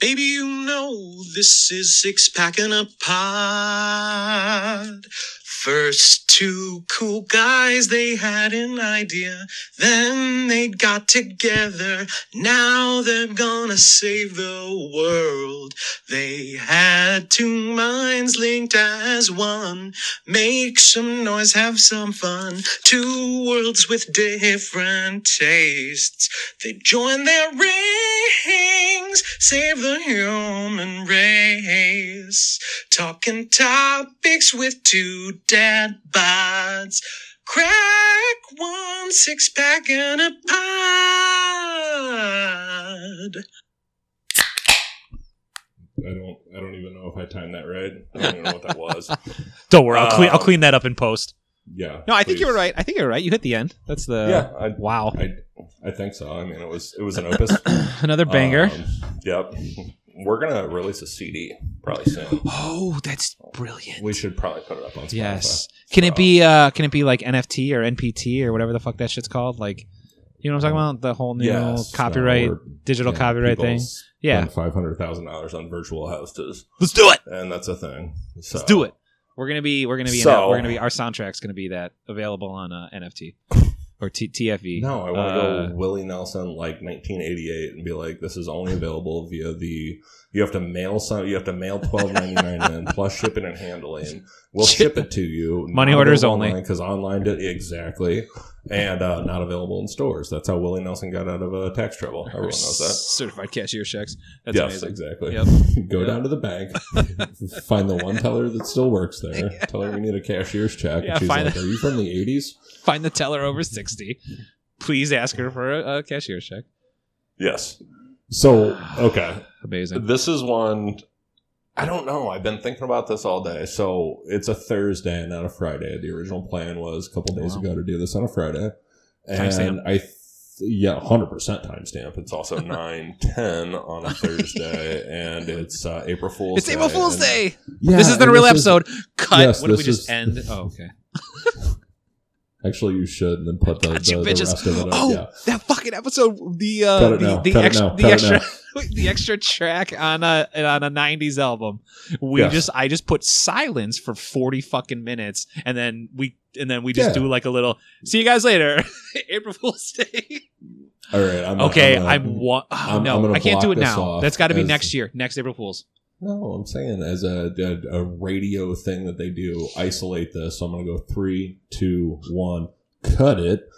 Baby, you know this is six packing a pod. First two cool guys, they had an idea. Then they got together. Now they're gonna save the world. They had two minds linked as one. Make some noise, have some fun. Two worlds with different tastes. They join their rings, save the human race. Talking topics with two dad bods. Crack one six pack and a pod. I don't. I don't even know if I timed that right. I don't even know what that was. Don't worry, I'll clean. I'll Um, clean that up in post. Yeah. No, I think you were right. I think you were right. You hit the end. That's the Yeah. I, wow. I, I think so. I mean, it was it was an opus. Another banger. Um, yep. We're gonna release a CD probably soon. oh, that's brilliant. We should probably put it up on Spotify. Yes. Can it be uh can it be like NFT or NPT or whatever the fuck that shit's called? Like you know what I'm talking about? The whole new Yes, copyright digital yeah, copyright thing. Yeah. five hundred thousand dollars on virtual houses, Let's do it. and that's a thing. So, Let's do it. We're gonna be we're gonna be So- we're gonna be our soundtrack's gonna be that available on uh, NFT or T- TFE. No, I want to Uh, go Willie Nelson like 1988 and be like, this is only available via the. You have to mail some. You have to mail 12.99 in plus shipping and handling. We'll ship it to you. Money orders only. because online did exactly, and uh, not available in stores. That's how Willie Nelson got out of uh, tax trouble. Everyone knows that. Certified cashier checks. That's yes, amazing. exactly. Yep. Go Yep. down to the bank, find the one teller that still works there. Tell her we need a cashier's check. Yeah, and she's like, the- "Are you from the '80s?" Find the teller over sixty. Please ask her for a, a cashier's check. Yes. So okay, Amazing. This is one. I don't know. I've been thinking about this all day. So it's a Thursday, not a Friday. The original plan was a couple days Wow. ago to do this on a Friday, and Timestamp. I, th- yeah, hundred percent timestamp. It's also nine ten on a Thursday, and it's uh, April Fool's. Day. It's April Fool's Day. Yeah, this is the real this is- episode. Cut. yes, what did we just is- end? Oh, okay. Actually, you should and then put the, the, you, the rest of it up. Oh, yeah. that fucking episode. The uh, the now, the cut extra the extra the extra track on a on a '90s album. We Yes. just I just put silence for 40 fucking minutes, and then we and then we just Yeah. do like a little. See you guys later. April Fool's Day. All right. I'm okay, I'm, I'm, gonna- Oh, I'm- no, I'm I can't do it now. That's got to be next year, next April Fool's. No, I'm saying as a, a, a radio thing that they do, isolate this. So I'm going to go three, two, one, cut it.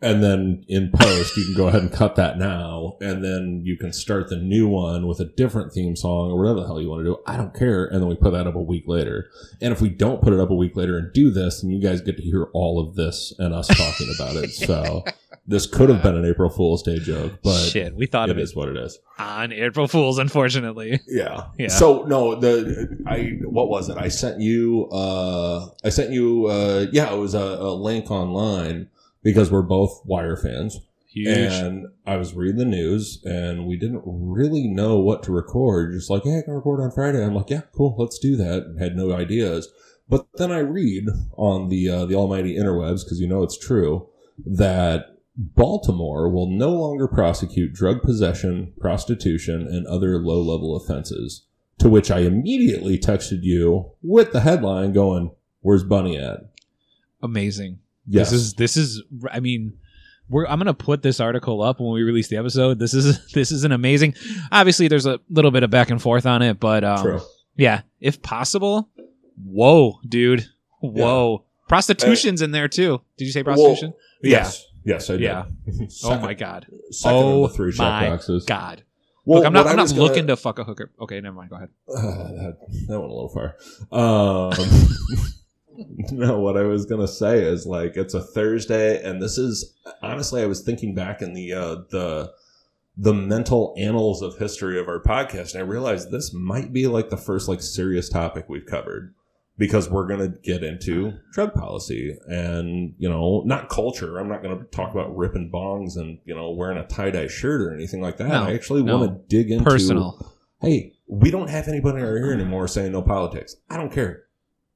And then in post, you can go ahead and cut that now. And then you can start the new one with a different theme song or whatever the hell you want to do. I don't care. And then we put that up a week later. And if we don't put it up a week later and do this, then you guys get to hear all of this and us talking about it. So this could have been an April Fool's Day joke, but Shit, we thought it of it is what it is. on April Fool's, unfortunately. Yeah. Yeah. So no, the I what was it? I sent you uh I sent you uh yeah, it was a, a link online because we're both Wire fans. Huge. And I was reading the news and we didn't really know what to record. Just like, hey, I can record on Friday. I'm like, yeah, cool, let's do that. And had no ideas. But then I read on the uh, the almighty interwebs because you know it's true that Baltimore will no longer prosecute drug possession, prostitution, and other low level offenses. To which I immediately texted you with the headline going, "Where's Bunny at?" Amazing. Yes, This is this is. I mean, we're. I'm gonna put this article up when we release the episode. This is this is an amazing. Obviously, there's a little bit of back and forth on it, but um, true. yeah, if possible. Whoa, dude. Whoa. Prostitution's in there too. Did you say prostitution? Yes, yes, I did. Yeah. oh my god. Second oh of the three my boxes. god. Well, Look, I'm not. I'm not was gonna- looking to fuck a hooker. Okay, never mind. Go ahead. Uh, that, that went a little far. Um, no, what I was gonna say is like it's a Thursday, and this is honestly, I was thinking back in the uh, the the mental annals of history of our podcast, and I realized this might be like the first like serious topic we've covered because we're gonna get into drug policy and you know not culture. I'm not gonna talk about ripping bongs and you know wearing a tie dye shirt or anything like that. No, I actually no. want to dig into Personal. hey, we don't have anybody in our ear anymore saying no politics. I don't care.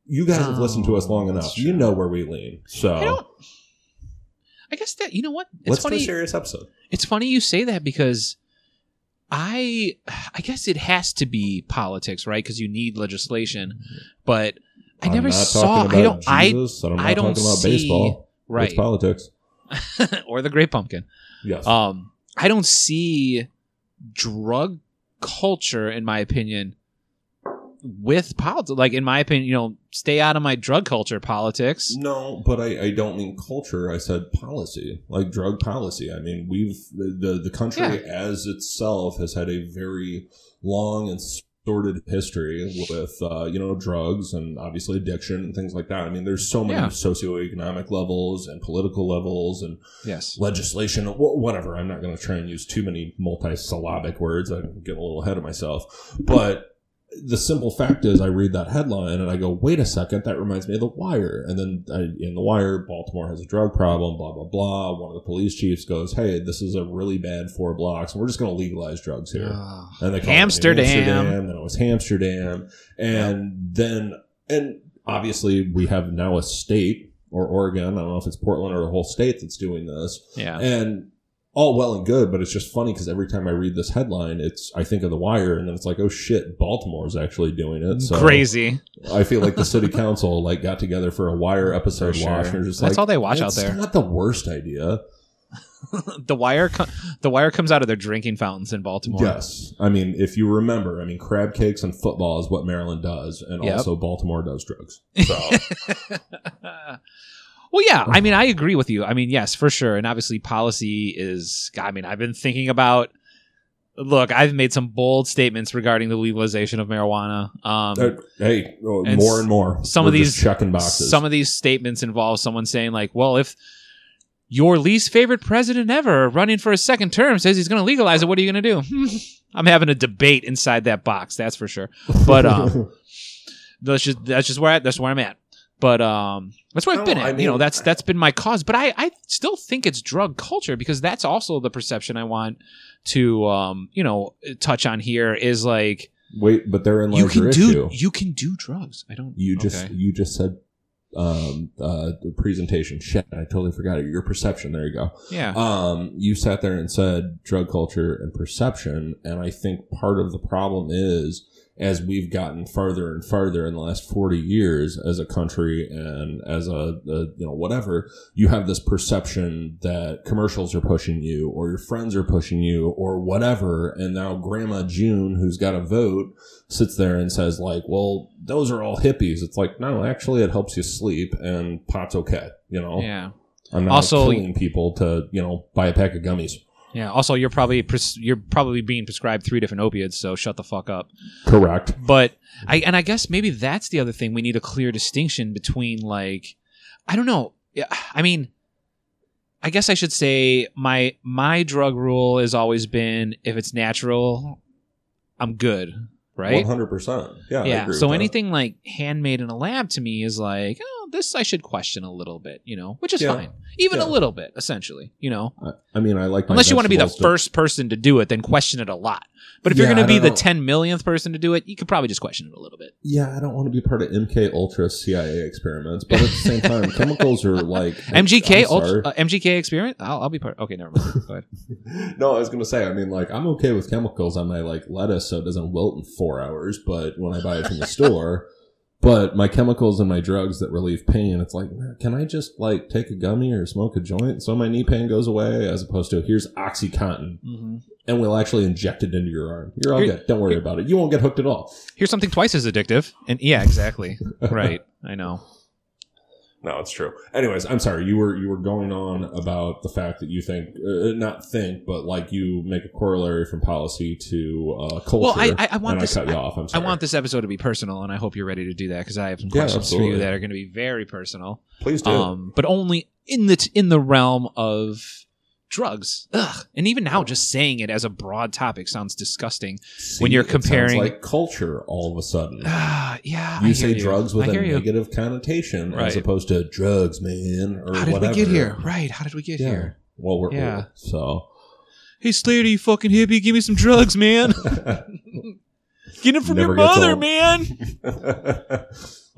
You guys have listened to us oh, long Oh, enough. that's You know where we lean. So I. I guess that you know what? It's let's funny. a serious episode. It's funny you say that because I I guess it has to be politics, right? Because you need legislation. Mm-hmm. But I never saw. I don't. I Jesus, and I'm not I don't talking about see- baseball. right It's politics. or the Great Pumpkin. Yes. Um, I don't see drug culture, in my opinion, with politics. Like in my opinion, you know, stay out of my drug culture politics. No, but I, I don't mean culture. I said policy, like drug policy. I mean, we've the the country Yeah. as itself has had a very long and sordid history with uh, you know drugs and obviously addiction and things like that. I mean, there's so many Yeah. socioeconomic levels and political levels and Yes. legislation, whatever. I'm not going to try and use too many multi-syllabic words. I'm getting a little ahead of myself. But the simple fact is, I read that headline and I go, "Wait a second, that reminds me of The Wire." And then I, in The Wire, Baltimore has a drug problem. Blah blah blah. One of the police chiefs goes, "Hey, this is a really bad four blocks, and we're just going to legalize drugs here." Ah. and they call it Amsterdam. Amsterdam, then it was Amsterdam, and then and obviously we have now a state or Oregon. I don't know if it's Portland or the whole state that's doing this, yeah. and all well and good, but it's just funny because every time I read this headline, it's I think of the Wire, and then it's like, oh shit, Baltimore's actually doing it. So Crazy. I feel like the city council like got together for a Wire episode For watch, sure. and just That's like, all they watch out "It's there." Not the worst idea. the wire. The wire comes out of their drinking fountains in Baltimore. Yes, I mean if you remember, I mean crab cakes and football is what Maryland does, and Yep. also Baltimore does drugs. So well, yeah. I mean, I agree with you. I mean, yes, for sure. And obviously, policy is. I mean, I've been thinking about. Look, I've made some bold statements regarding the legalization of marijuana. Um, uh, hey, oh, And more and more. some We're of these- checking boxes. some of these statements involve someone saying, like, "Well, if your least favorite president ever running for a second term says he's going to legalize it, what are you going to do?" I'm having a debate inside that box. That's for sure. But um, that's just that's just where I, that's where I'm at. But um, that's where I've No, been at. I you know, that's that's been my cause. But I I still think it's drug culture because that's also the perception I want to um you know touch on here is like wait, but they're in you larger can issue. you can do drugs. I don't. You just okay. you just said um uh the presentation shit i totally forgot it your perception there you go yeah um you sat there and said drug culture and perception and i think part of the problem is as we've gotten farther and farther in the last 40 years as a country and as a, a you know whatever you have this perception that commercials are pushing you or your friends are pushing you or whatever. And now grandma june who's got a vote sits there and says like well those are all hippies. It's like no actually it helps you sleep and pot's okay you know? Yeah. i'm not Also- killing people to you know buy a pack of gummies Yeah. Also, you're probably pres- you're probably being prescribed three different opiates, so shut the fuck up. correct But I and I guess maybe that's the other thing we need a clear distinction between like I don't know. Yeah, I mean, I guess I should say my my drug rule has always been if it's natural, I'm good, right? 100% yeah I yeah. agree So with that. anything like handmade in a lab to me is like, oh, this I should question a little bit, you know, which is Yeah. fine, even Yeah. a little bit, essentially, you know. I, I mean i like my Unless you want to be the vegetables first person to do it, then question it a lot. But if you're going to be the know. 10 millionth person to do it, you could probably just question it a little bit. yeah i don't want to be part of mk ultra cia experiments but at the same time chemicals are like MGK, ultra, uh, MGK experiment. I'll, I'll be part. Okay, never mind. Go ahead. no, I was gonna say. I mean, like, I'm okay with chemicals on my like lettuce, so it doesn't wilt in four hours. But when I buy it from the store, but my chemicals and my drugs that relieve pain, it's like, can I just like take a gummy or smoke a joint so my knee pain goes away, as opposed to here's OxyContin, hmm and we'll actually inject it into your arm. You're all Here- good. Don't worry about it. You won't get hooked at all. Here's something twice as addictive. And yeah, exactly. right. I know. No, it's true. Anyways, I'm sorry. You were you were going on about the fact that you think, uh, not think, but like you make a corollary from policy to uh, culture. Well, I, I, I want this. I cut you I, off. I'm I want this episode to be personal, and I hope you're ready to do that because I have some Yeah, questions for you that are going to be very personal. Please do. Um, but only in the t- in the realm of drugs. Ugh. And even now, just saying it as a broad topic sounds disgusting. when you're comparing- like culture, all of a sudden. Ah, yeah. I You hear say drugs with I a you. negative connotation as opposed to drugs, man, or How did whatever. we get here? Right. How did we get Yeah. here? Well, we're Yeah. old, so Hey, Slater, you fucking hippie, give me some drugs, man. Get it from Never your mother, man.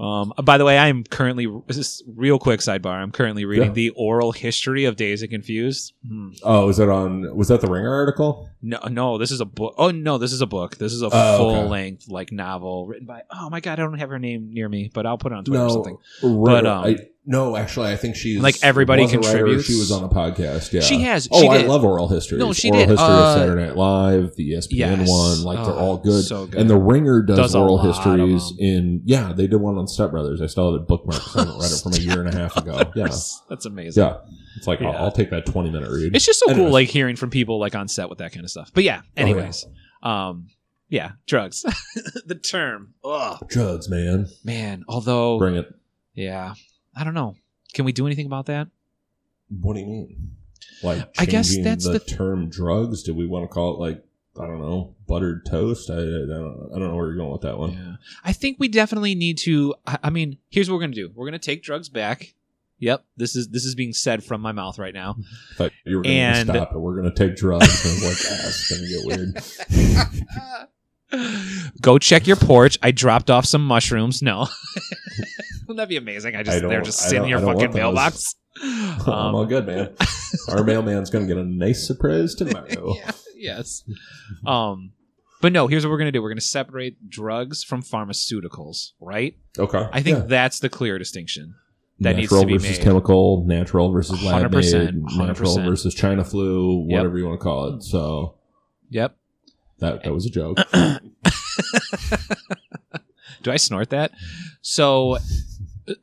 Um, by the way, I am currently this is real quick sidebar. I'm currently reading Yeah. the oral history of Dazed and Confused. Hmm. Oh, is that on? Was that the Ringer article? No, no, this is a book. Oh no, this is a book. This is a Oh, okay. full length like novel written by. Oh my god, I don't have her name near me, but I'll put it on Twitter or something. Ringer- But, um, I, no, actually, I think she's Like, everybody was a writer. contributes? She was on a podcast. Yeah, She has. Oh, she I did. love oral history. No, she oral did, history uh, of Saturday Night Live, the ESPN Yes. one. Like they're Oh, all good. so good. And the Ringer does, Does a oral lot of histories them. in. Yeah, they did one on Step Brothers. I still have it bookmarked. 'cause I haven't read it from a year and a half ago. Yeah, that's amazing. yeah. It's like I'll, Yeah. I'll take that twenty minute read. It's just so cool, like hearing from people like on set with that kind of stuff. But yeah, Oh, yeah. anyways, um, yeah, drugs. the term, ugh, drugs, man. man. Although, Bring it. yeah, I don't know. Can we do anything about that? What do you mean? Like I guess that's the, the- term drugs. Do we want to call it like I don't know buttered toast? I, I don't I don't know where you're going with that one. Yeah, I think we definitely need to. I, I mean, here's what we're gonna do. We're gonna take drugs back. Yep, this is this is being said from my mouth right now. But you were going And- to stop it. We're to take drugs. and like, ah, it's to get weird. Go check your porch. I dropped off some mushrooms. No, wouldn't that be amazing? I just I they're just sitting in your fucking mailbox. I'm Um, all good, man. Our mailman's going to get a nice surprise tomorrow. yeah, yes. Um, but no. Here's what we're gonna do. We're gonna separate drugs from pharmaceuticals. Right. Okay. I think Yeah. that's the clear distinction. that needs natural to be versus made. chemical, natural versus lab 100%, made, natural 100%. versus China flu, Yep. whatever you want to call it. So Yep. That that was a joke. Do I snort that? So,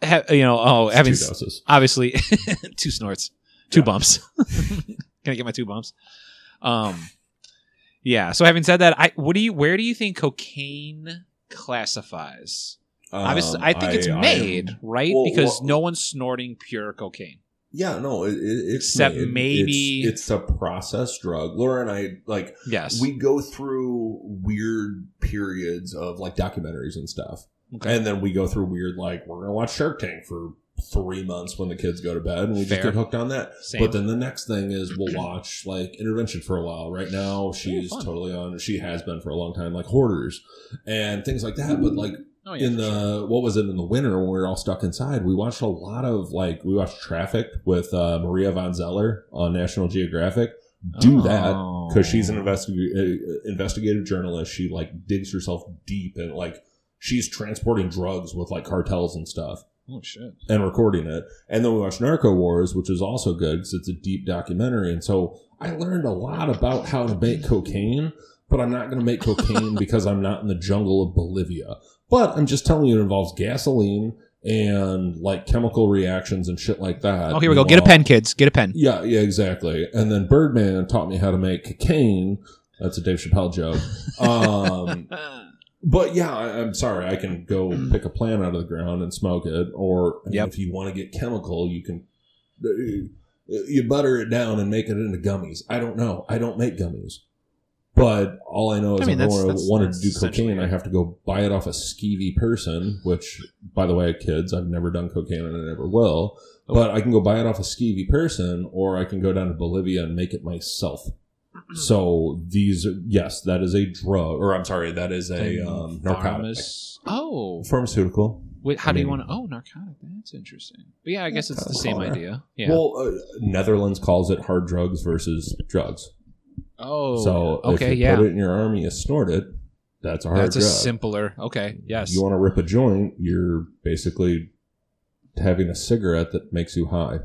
ha, you know, oh, having two doses. obviously two snorts, two Yeah. bumps. Can I get my two bumps? Um, yeah. So having said that, I what do you where do you think cocaine classifies? Obviously, Um, I think it's made I- right well, because well- no one's snorting pure cocaine. Yeah, no, it, it, it's Except made. maybe- it's, it's a processed drug. Laura and I like Yes. we go through weird periods of like documentaries and stuff, okay. and then we go through weird like we're gonna watch Shark Tank for three months when the kids go to bed, and we Fair. just get hooked on that. Same. But then the next thing is we'll watch like intervention for a while. Right now, she's totally on. She has been for a long time, like hoarders and things like that. But like oh, yeah, in the sure. what was it in the winter when we were all stuck inside we watched a lot of like we watched traffic with uh, Mariana van Zeller on national geographic do that Oh. because she's an investi- uh, investigative journalist she like digs herself deep and like she's transporting drugs with like cartels and stuff oh shit. and recording it and then we watched narco wars which is also good because it's a deep documentary and so i learned a lot about how to make cocaine but i'm not going to make cocaine because i'm not in the jungle of bolivia but I'm just telling you, it involves gasoline and like chemical reactions and shit like that. Oh, here we go. Get a pen, kids. Get a pen. Yeah, yeah, exactly. And then Birdman taught me how to make cocaine. That's a Dave Chappelle joke. Um, but yeah, I, I'm sorry. I can go pick a plant out of the ground and smoke it, or Yep. if you want to get chemical, you can. uh, You butter it down and make it into gummies. I don't know. I don't make gummies. But all I know is I mean, that's- that's- wanted to do cocaine, I have to go buy it off a skeevy person, which, by the way, kids, I've never done cocaine and I never will. Oh. But I can go buy it off a skeevy person, or I can go down to Bolivia and make it myself. So these, yes, that is a drug, or I'm sorry, that is a um, narcotic, Oh, pharmaceutical. Wait, how I do you want to? Oh, narcotic. That's interesting. But yeah, I guess it's the same idea. Yeah. Well, uh, Netherlands calls it hard drugs versus drugs. Oh, so okay, if you yeah. put it in your arm, and you snort it. That's a hard That's a drug. simpler. Okay. Yes. You want to rip a joint, you're basically having a cigarette that makes you high.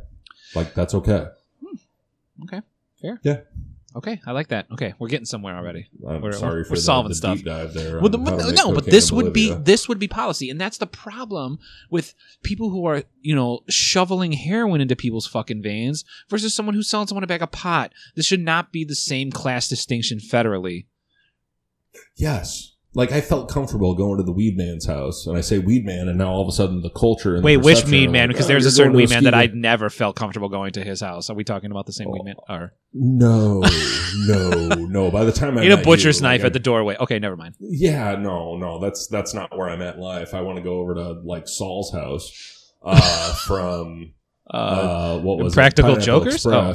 Like that's okay. Hmm. okay, I like that. Okay, we're getting somewhere already. I'm We're- sorry we're for the, solving the stuff. deep dive there. Well, the, on how to make no, but this would be this would be policy, and that's the problem with people who are you know shoveling heroin into people's fucking veins versus someone who's selling someone a bag of pot. This should not be the same class distinction federally. Yes. Like I felt comfortable going to the weed man's house, and I say weed man, and now all of a sudden the culture. And the Wait, which weed man? like, Because "Oh, there's a certain weed man that I never felt comfortable going to his house. Are we talking about the same weed man? Or No, no, no. By the time I need a butcher's you, like, knife I- at the doorway. Okay, never mind. Yeah, no, no. That's that's not where I'm at life. I want to go over to like Saul's house uh, from Uh, uh, what was it? Practical Pineapple Jokers? Oh.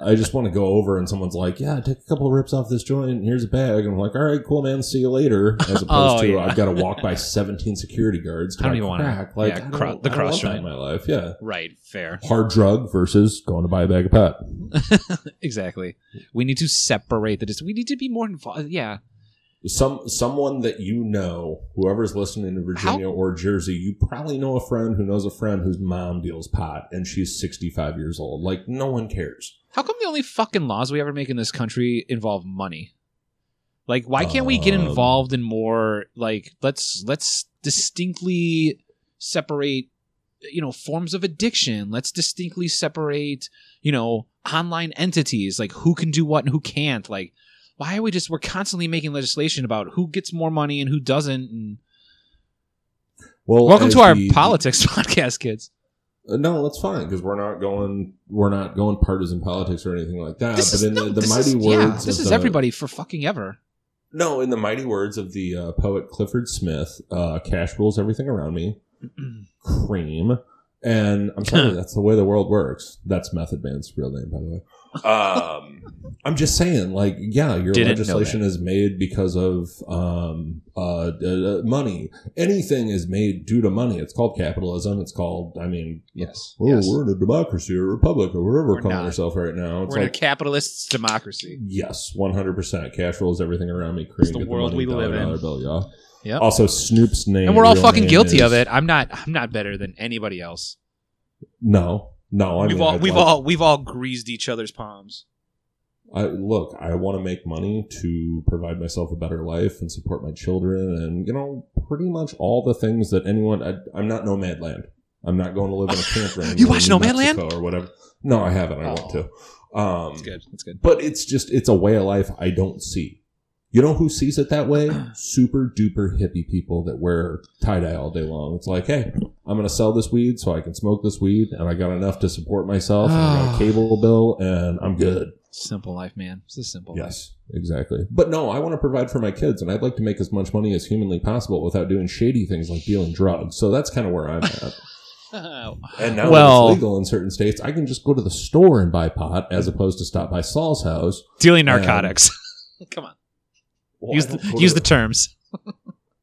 I just want to go over and someone's like, "Yeah, take a couple of rips off this joint. and Here's a bag." And I'm like, "All right, cool, man. See you later." As opposed Oh, to yeah. I've got to walk by 17 security guards. To I don't even wanna- crack. Like yeah, cro- the cross joint. in my life. Yeah, Right, fair. hard drug versus going to buy a bag of pot. exactly. We need to separate the. dis- We need to be more involved. Yeah. Some someone that you know, whoever's listening in Virginia or Jersey, you probably know a friend who knows a friend whose mom deals pot and she's 65 years old. Like no one cares. How come the only fucking laws we ever make in this country involve money? Like, why can't we get Um, involved in more? Like, let's let's distinctly separate, you know, forms of addiction. Let's distinctly separate, you know, online entities. Like, who can do what and who can't. Like, why are we just we're constantly making legislation about who gets more money and who doesn't? And Well, welcome to our the- politics podcast, kids. Uh, no, that's fine because we're not going we're not going partisan politics or anything like that. This but is in no, the, the mighty is, words, yeah, of this is the- everybody for fucking ever. No, in the mighty words of the uh, poet Clifford Smith, uh, cash rules everything around me. Cream, and I'm sorry, that's the way the world works. That's Method Man's real name, by the way. Um, I'm just saying, like, yeah, your Didn't legislation is made because of um, uh, uh, money. Anything is made due to money. It's called capitalism. It's called, I mean, Yes. oh, yes. we're in a democracy or a republic or whatever We're we're calling not. ourselves right now. It's We're in a capitalist democracy. yes, 100%. Cash rules everything around me. Cream, the get world money, we dollar, live in. dollar bill, y'all. Yep. Also, Snoop's name, and we're all fucking guilty is- of it. I'm not. I'm not better than anybody else. No, no. I we've mean, all I'd we've like- all we've all greased each other's palms. I, look, I want to make money to provide myself a better life and support my children, and you know, pretty much all the things that anyone. I, I'm not Nomadland. I'm not going to live in a camp range. You watch Nomadland? Or whatever? No, I haven't. I want to. Um, That's good. That's good. But it's just it's a way of life I don't see. You know who sees it that way? Super duper hippie people that wear tie dye all day long. It's like, hey, I'm going to sell this weed so I can smoke this weed, and I got enough to support myself. and I got a ah. cable bill, and I'm good. Simple life, man. It's a simple life. Yes, exactly. But no, I want to provide for my kids, and I'd like to make as much money as humanly possible without doing shady things like dealing drugs. So that's kind of where I'm at. And now Well- that it's legal in certain states, I can just go to the store and buy pot as opposed to stop by Saul's house. Dealing narcotics. Come on. Well, use the, use the terms.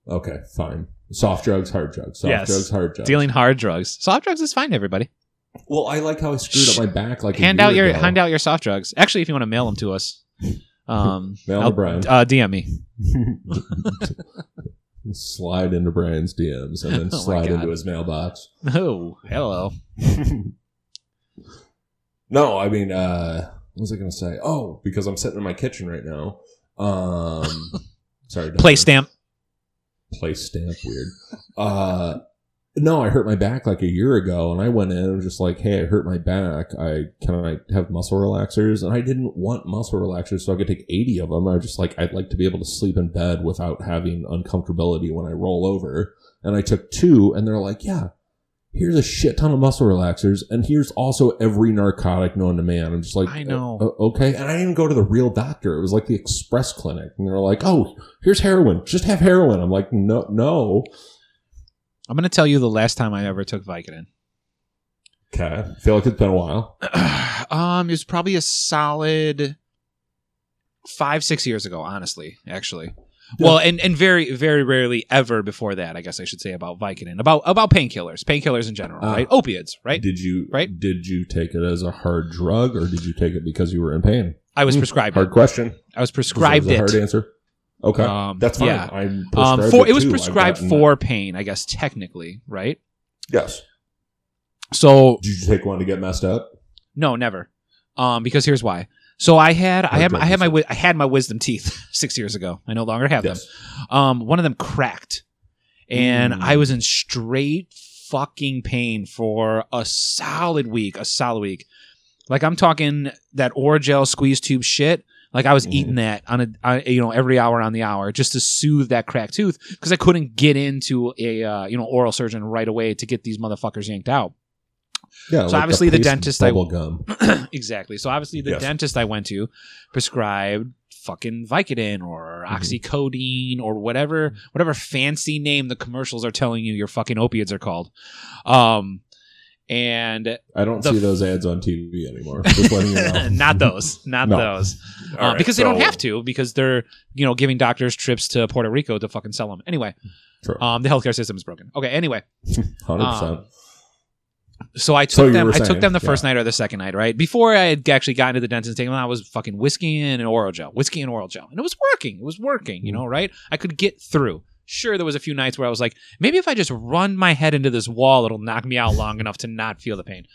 Okay, fine. Soft drugs, hard drugs. Soft Yes. drugs, hard drugs. Dealing hard drugs. Soft drugs is fine, everybody. Well, I like how I screwed up my back. Like hand out your ago. hand out your soft drugs. Actually, if you want to mail them to us, um, Mail to Brian. Uh, DM me. slide into Brian's DMs and then Oh slide into his mailbox. Oh, hello. no, I mean, uh, what was I going to say? Oh, because I'm sitting in my kitchen right now. Um, sorry, Play stamp. Play stamp weird. Uh no, I hurt my back like a year ago and I went in and was just like, Hey, I hurt my back. I can I have muscle relaxers? And I didn't want muscle relaxers, so I could take 80 of them. I was just like, I'd like to be able to sleep in bed without having uncomfortability when I roll over. And I took two and they're like, Yeah, here's a shit ton of muscle relaxers, and here's also every narcotic known to man. I'm just like, I know. uh, okay. And I didn't even go to the real doctor. It was like the express clinic, and they're like, oh, here's heroin. Just have heroin. I'm like, no, no. I'm going to tell you the last time I ever took Vicodin. Okay, I feel like it's been a while. um, it was probably a solid five, six years ago. Honestly, actually. Yeah. Well, and, and very very rarely ever before that. I guess I should say about Vicodin, about about painkillers, painkillers in general, Ah. right? Opiates, right? Did you Right. Did you take it as a hard drug, or did you take it because you were in pain? I was Hmm, prescribed Hard it. question. I was prescribed a it. hard answer. Okay, Um, that's fine. yeah. I'm Um, for it was too. Prescribed for pain, I guess technically, right? Yes. So Did you take one to get messed up? no, never. Um, because here's why. So I had I had I had my I had my wisdom teeth six years ago. I no longer have them. Um, one of them cracked, and Mm. I was in straight fucking pain for a solid week. A solid week. Like I'm talking that Orajel squeeze tube shit. Like I was Mhm. eating that on a, on, you know every hour on the hour just to soothe that cracked tooth because I couldn't get into a uh, you know oral surgeon right away to get these motherfuckers yanked out. Yeah. So obviously the paste dentist I- bubble gum. exactly. So obviously the Yes. dentist I went to prescribed fucking Vicodin or Mhm. or whatever whatever fancy name the commercials are telling you your fucking opiates are called. Um and I don't see those ads on TV anymore. You know. not those, not No. those, Uh, right, because they don't have to because they're you know giving doctors trips to Puerto Rico to fucking sell them. Anyway, True. um, the healthcare system is broken. Okay, anyway, Hundred percent. So I took So them. I took them the first yeah. night or the second night, right? Before I had actually gotten to the dentist, taking them, I was fucking whiskey and an oral gel, whiskey and oral gel, and it was working. It was working, you know, right? I could get through. Sure, there was a few nights where I was like, maybe if I just run my head into this wall, it'll knock me out long enough to not feel the pain.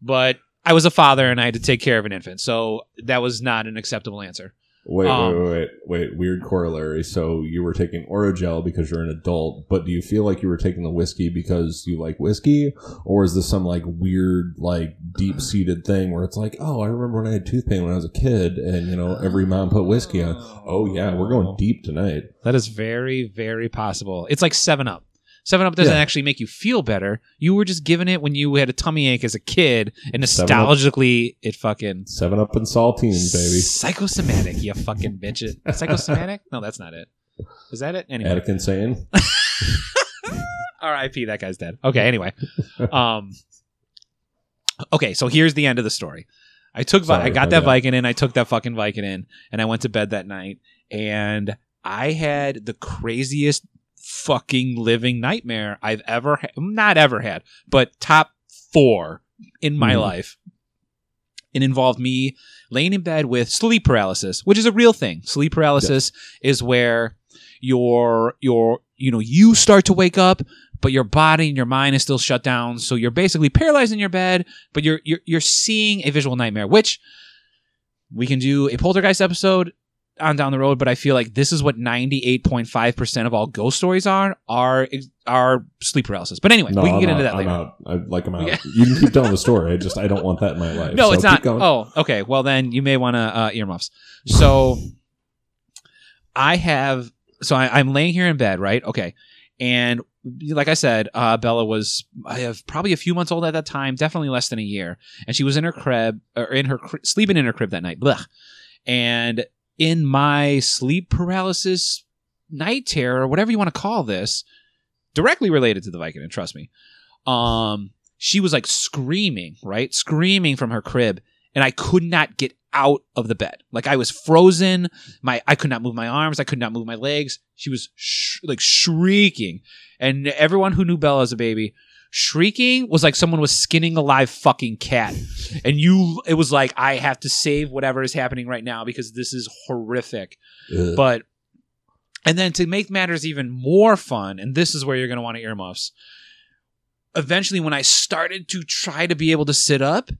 But I was a father and I had to take care of an infant, so that was not an acceptable answer. Wait, um, wait, wait, wait. Weird corollary. So you were taking Orajel because you're an adult, but do you feel like you were taking the whiskey because you like whiskey, or is this some like weird, like deep seated thing where it's like, oh, I remember when I had tooth pain when I was a kid, and you know every mom put whiskey on. Oh yeah, we're going deep tonight. That is very, very possible. It's like Seven Up. Seven Up doesn't Yeah. actually make you feel better. You were just given it when you had a tummy ache as a kid, and 7 nostalgically, it fucking Seven Up and saltines, baby. psychosomatic. You fucking bitch. It psychosomatic? No, that's not it. Is that it? Anyway, Attic insane. R.I.P. That guy's dead. Okay. Anyway, um, okay. So here's the end of the story. I took, Sorry, I got that bad. in. I took that fucking Vicodin, and I went to bed that night, and I had the craziest fucking living nightmare I've ever, ha- not ever had, but top four in my Mhm. life. It involved me laying in bed with sleep paralysis, which is a real thing. Sleep paralysis is where your your you know you start to wake up but your body and your mind is still shut down so you're basically paralyzed in your bed but you're you're, you're seeing a visual nightmare which we can do a poltergeist episode on down the road but i feel like this is what 98.5% of all ghost stories are are are sleep paralysis but anyway No, we can I'm get out. into that I'm later out. I like I'm out. Yeah. You can keep telling the story. I just I don't want that in my life. No, So it's not. going. Oh, okay. Well, then you may want to uh, earmuffs. So I have. So I, I'm laying here in bed, right? Okay, and like I said, uh, Bella was I have probably a few months old at that time, definitely less than a year, and she was in her crib or in her cri- sleeping in her crib that night. Blech. And in my sleep paralysis night terror, or whatever you want to call this, directly related to the Vicodin, trust me. Um, she was like screaming, right? Screaming from her crib, and I could not get out of the bed. Like I was frozen. My I could not move my arms. I could not move my legs. She was sh- like shrieking, and everyone who knew Bella as a baby. Shrieking was like someone was skinning a live fucking cat. And you, it was like, I have to save whatever is happening right now because this is horrific. Ugh. But and then to make matters even more fun, and this is where you're going to want to earmuffs. Eventually, when I started to try to be able to sit up,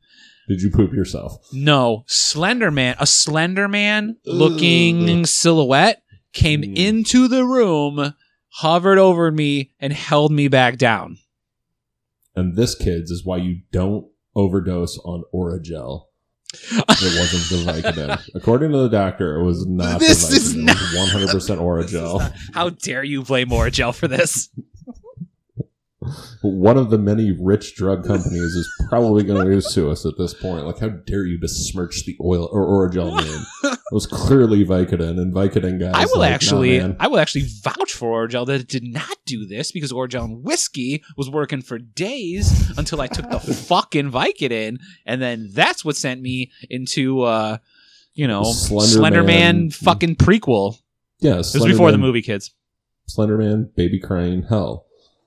Did you poop yourself? no, Slender Man, a Slender Man looking silhouette came Mm. into the room, hovered over me, and held me back down. And this, kids, is why you don't overdose on Orajel. It wasn't the Vicodin. According to the doctor, it was not This the is not- It was 100% Orajel. How dare you blame Orajel for this? One of the many rich drug companies is probably going to sue us at this point. Like, how dare you besmirch the oil or Orajel name? It was clearly Vicodin, and Vicodin guys. I will like, nah, actually, man. I will actually vouch for Orgel that it did not do this because Orgel and whiskey was working for days until I took the fucking Vicodin, and then that's what sent me into, uh, you know, Slender Man, fucking prequel. Yes, It was before the movie, kids. Slenderman, Baby Crane, hell.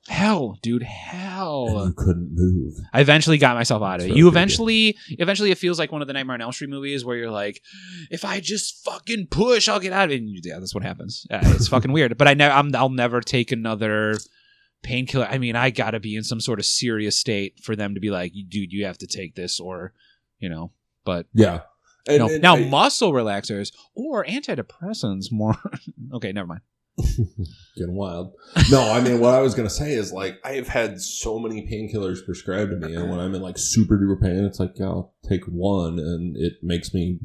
Hell, dude, And hell. you couldn't move. I eventually got myself out of That's it. You eventually, eventually, it feels like one of the Nightmare on Elm Street movies where you're like, if I just fucking push, I'll get out of it. And yeah, that's what happens. Uh, it's fucking weird. But I know I'm, I'll never take another painkiller. I mean, I gotta be in some sort of serious state for them to be like, dude, you have to take this, or you know. But Yeah. And, no, and now I- muscle relaxers or antidepressants more. okay, never mind. getting wild. No, I mean, what I was gonna say is like I've had so many painkillers prescribed to me, and when I'm in like super duper pain, it's like yeah, I'll take one, and it makes me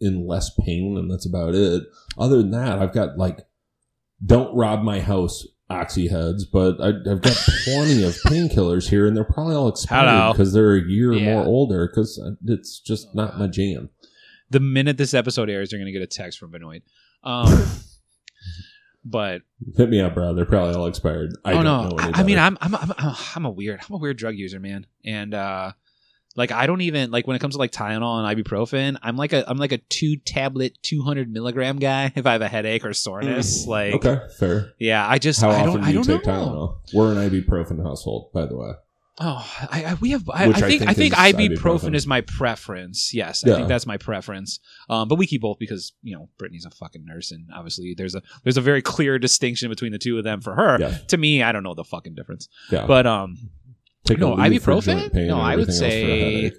in less pain, and that's about it. Other than that, I've got like don't rob my house oxy heads, but I, I've got plenty of painkillers here, and they're probably all expired because they're a year or more older. Because it's just not my jam. the minute this episode airs, you're going to get a text from Benoit. Um, But Hit me up, bro. They're probably all expired. I oh don't no, know I, I mean. I'm, I'm I'm I'm a weird I'm a weird drug user, man, and uh, like I don't even like when it comes to like Tylenol and ibuprofen. I'm like a I'm like a two tablet, two hundred milligram guy. If I have a headache or soreness, like Mm. okay, fair. yeah, I just How I often don't do I you don't take know. Tylenol? We're an ibuprofen household, by the way. Oh, I, I we have. I, I I think I think think is ibuprofen ibuprofen. is my preference. Yes, I think that's my preference. Um, but we keep both because you know Brittany's a fucking nurse, and obviously there's a there's a very clear distinction between the two of them. For her, Yeah. to me, I don't know the fucking difference. Yeah. But um, Take no, a leave for ibuprofen? No, I would say-. I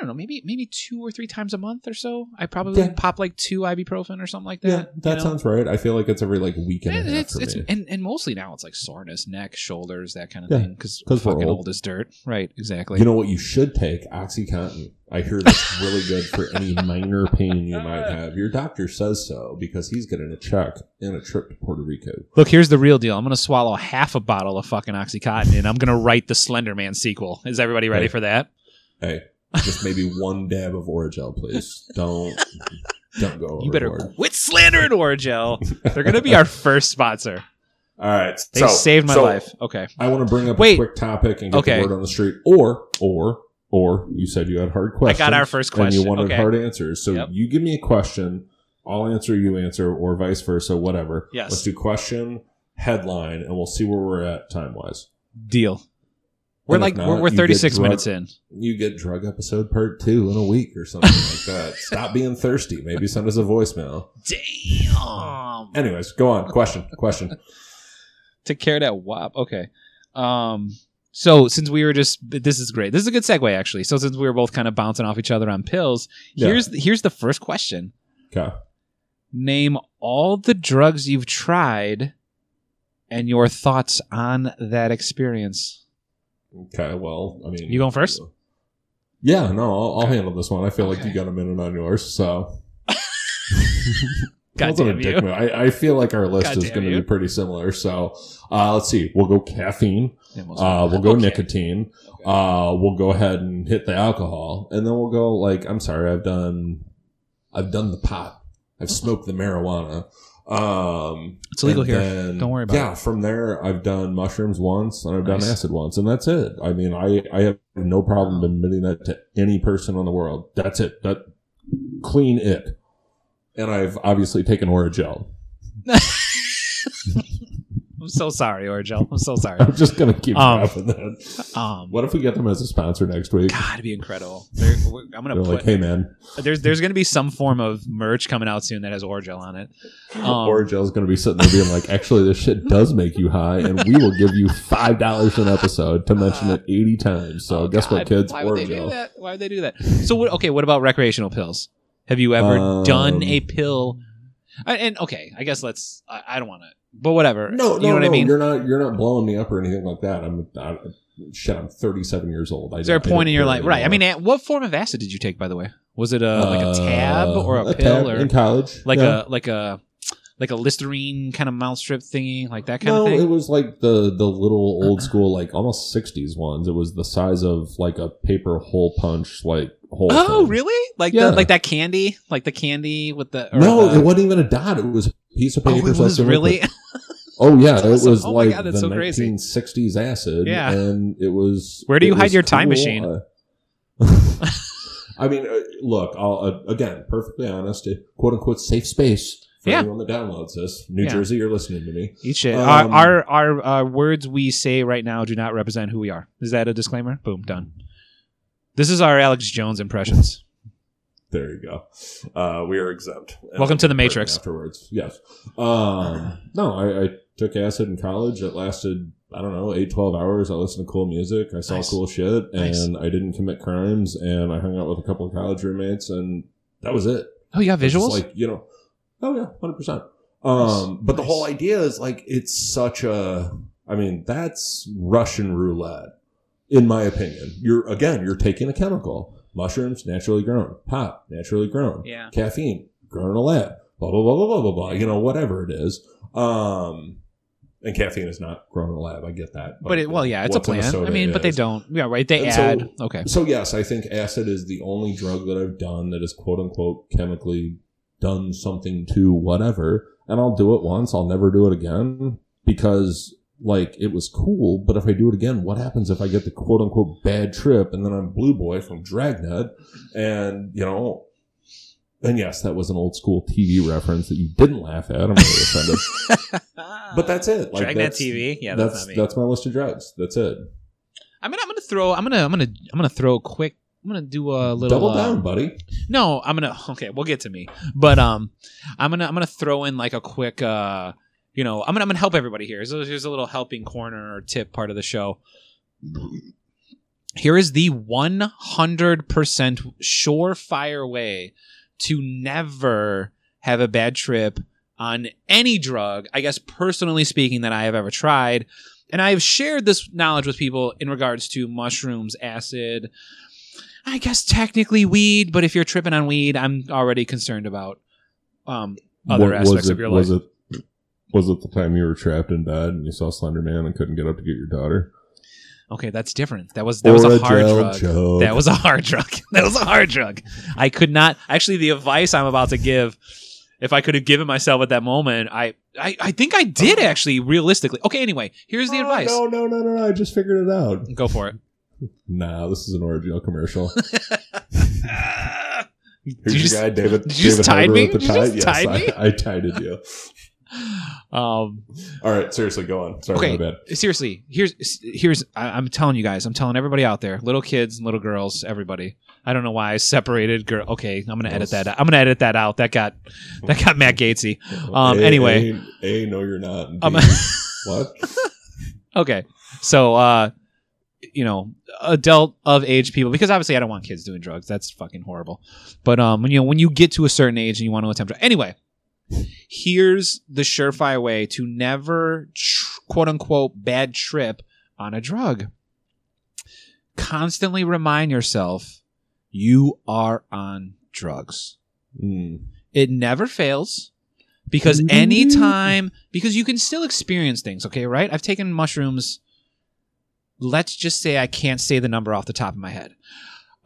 don't know, maybe maybe two or three times a month or so. I probably Yeah. pop like two ibuprofen or something like that. Yeah, that you know? sounds right. I feel like it's every like week and a And half it's it's and, and mostly now it's like soreness, neck, shoulders, that kind of Yeah, thing. Because 'cause we're fucking old. old as dirt, right? Exactly. You know what you should take? OxyContin. I hear that's really good for any minor pain you might have. Your doctor says so because he's getting a check and a trip to Puerto Rico. Look, here's the real deal. I'm going to swallow half a bottle of fucking OxyContin and I'm going to write the Slender Man sequel. Is everybody ready Hey. for that? Hey, just maybe one dab of Orajel, please. Don't don't go. You better overboard. quit slandering Orajel. They're going to be our first sponsor. All right, They so- saved my so life. Okay. I want to bring up Wait. a quick topic and get Okay. the word on the street, or or or you said you had hard questions. I got our first question. and you wanted Okay. hard answers. So Yep. you give me a question, I'll answer, you answer, or vice versa, whatever. Yes. Let's do question, headline, and we'll see where we're at time wise. Deal. We're And like, not, we're, we're 36 drunk- minutes in. You get drug episode part two in a week or something like that. Stop being thirsty. Maybe send us a voicemail. Damn. Anyways, go on. Question. Question. Take care of that wop. Okay. Um, so since we were just this is great. This is a good segue actually. So since we were both kind of bouncing off each other on pills, Yeah. here's here's the first question. Okay. Name all the drugs you've tried and your thoughts on that experience. Okay. Well, I mean, You going first? Yeah. No, I'll, I'll handle this one. I feel like Okay. you got a minute on yours, so. God Wasn't a damn dick you. move. I, I feel like our list God is damn going to you. be pretty similar. So uh, let's see. We'll go caffeine. Uh, we'll go Okay. nicotine. Okay. Uh, we'll go ahead and hit the alcohol, and then we'll go like I'm sorry, I've done, I've done the pot, I've smoked the marijuana. Um, It's illegal here. then- Don't worry about yeah, from there I've done mushrooms once, and I've done acid once, and that's it. I mean, I I have no problem admitting that to any person in the world. That's it. That clean it. And I've obviously taken Orajel. So sorry, Orgel. I'm so sorry. I'm just gonna keep Um, dropping that. Um, What if we get them as a sponsor next week? God, it'd be incredible. They're, I'm gonna They're put like, hey man, there's there's gonna be some form of merch coming out soon that has Orgel on it. Um, Orajel's going to be sitting there being like, actually, this shit does make you high, and we will give you five dollars an episode to mention it eighty times. So oh, guess what, God, kids? Why would they do that? Why would they do that? So what? Okay, what about recreational pills? Have you ever Um, done a pill? And, and okay, I guess let's. I, I don't want to, but whatever. No, no, you know what no. I mean. You're not. You're not blowing me up or anything like that. I'm. I, shit, I'm 37 years old. I Is there a point in your life? Right. I mean, what form of acid did you take, by the way? Was it a like a tab Uh, or a, tab pill or in college? like yeah. a like a like a Listerine kind of mouth strip thingy, like that kind no, of thing. it was like the the little old school, like almost 60s ones. It was the size of like a paper hole punch, like hole. Oh, thing. really? Like Yeah. the like that candy, like the candy with the No, the- it wasn't even a dot. It was a piece of Oh, paper. it was really. Oh yeah, it awesome. was Oh like God, that's the so crazy. 1960s acid. Yeah. and it was. Where do you hide your time cool. machine? I mean, uh, look, I'll, uh, again, perfectly honest, quote unquote safe space for Yeah. anyone that downloads this. New Yeah. Jersey, you're listening to me. Eat shit. Um, our, our our uh, words we say right now do not represent who we are. Is that a disclaimer? Boom, done. This is our Alex Jones impressions. There you go. Uh, we are exempt. Welcome to the Matrix. Afterwards, yes. Um, no, I, I took acid in college. It lasted, I don't know, eight, 12 hours. I listened to cool music. I saw Nice. cool shit, and Nice. I didn't commit crimes. And I hung out with a couple of college roommates, and that was it. Oh, you got It's visuals? like you know, oh yeah, hundred percent. Um, but the whole idea is like it's such a. I mean, that's Russian roulette, in my opinion. You're again, you're taking a chemical. Mushrooms naturally grown, pot naturally grown, yeah. caffeine grown in a lab, blah blah blah blah blah blah blah. You know, whatever it is. Um, and caffeine is not grown in a lab. I get that, But it, well, yeah, it's a what's in plan. I mean, but they don't. Yeah, right. They And so- add. okay. So yes, I think acid is the only drug that I've done that is quote unquote chemically done something to whatever, and I'll do it once. I'll never do it again because like it was cool. But if I do it again, what happens if I get the quote unquote bad trip and then I'm Blue Boy from Dragnet, and you know. And yes, that was an old school TV reference that you didn't laugh at. I'm really offended. but that's it. Like Dragnet that's, TV. Yeah, that's, that's not me. that's my list of drugs. That's it. I'm gonna I'm gonna throw I'm gonna I'm gonna I'm gonna throw a quick I'm gonna do a little Double uh, down, buddy. No, I'm gonna okay, we'll get to me. But um I'm gonna I'm gonna throw in like a quick uh you know, I'm gonna I'm gonna help everybody here. Here's a, here's a little helping corner or tip part of the show. Here is the 100% surefire way to never have a bad trip on any drug, I guess personally speaking, that I have ever tried. And I have shared this knowledge with people in regards to mushrooms, acid, I guess technically weed, but if you're tripping on weed, I'm already concerned about um, other Wa- aspects was it, of your was life. it was it the time you were trapped in bed and you saw Slender Man and couldn't get up to get your daughter? Okay, that's different. That was that was Or a hard drug. joke. That was a hard drug. That was a hard drug. I could not actually the advice I'm about to give. If I could have given myself at that moment, I, I, I think I did uh-huh. actually realistically. Okay, anyway, here's the Oh, advice. No, no, no, no, no! I just figured it out. Go for it. Nah, this is an Orajel commercial. Did you your just- guy, David. did you just David tide Harbour me? Did you just Yes, tide I, me? I tided you. um, All right, seriously, go on. Sorry, Okay. my bad. seriously here's here's I, i'm telling you guys i'm telling everybody out there little kids and little girls everybody i don't know why i separated girl okay i'm gonna edit that out. i'm gonna edit that out that got that got matt gatesy Um, A, anyway. A, A, no, you're not. and Um, B, what? okay so uh you know adult of age people because obviously i don't want kids doing drugs that's fucking horrible but um when you know when you get to a certain age and you want to attempt anyway here's the surefire way to never tr- quote unquote bad trip on a drug. Constantly remind yourself you are on drugs. Mm. it never fails because anytime because you can still experience things okay right? I've taken mushrooms. Let's just say i can't say the number off the top of my head.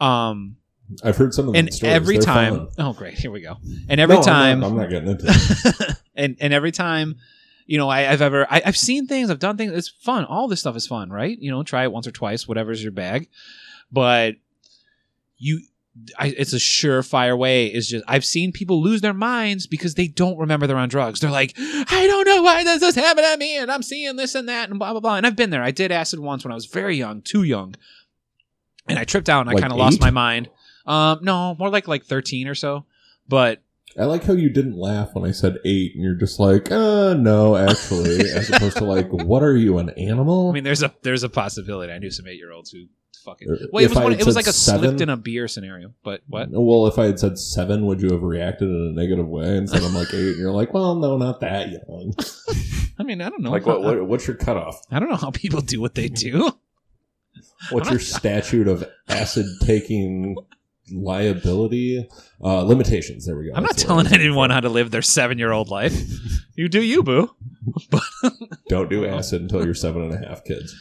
Um I've heard some of and the stories. every They're time fun. oh great. Here we go. And every No, I'm time not- I'm not, getting into it. and and every time you know I, i've ever I, i've seen things i've done things. It's fun. All this stuff is fun right? You know try it once or twice whatever's your bag. But you I, it's a surefire way. Is just i've seen people lose their minds because they don't remember they're on drugs. They're like i don't know why does this is happening to me and i'm seeing this and that and blah blah blah. And i've been there. I did acid once when i was very young too young. And i tripped out and i kind of lost my mind um no more like like 13 or so but I like how you didn't laugh when I said eight, and you're just like, uh, no, actually, as opposed to like, what are you, an animal? I mean, there's a there's a possibility. I knew some eight year olds who fucking. Or Well, it was one, it was like a seven- slipped in a beer scenario. But what? well, if I had said seven, would you have reacted in a negative way? And said I'm like eight, and you're like, well, no, not that young. I mean, I don't know. like, what, what? What's your cutoff? I don't know how people do what they do. What's your statute of acid taking liability uh, limitations? There we go. I'm not That's the I telling anyone how to live their seven year old life. You do you, boo. Don't do acid until you're seven and a half kids.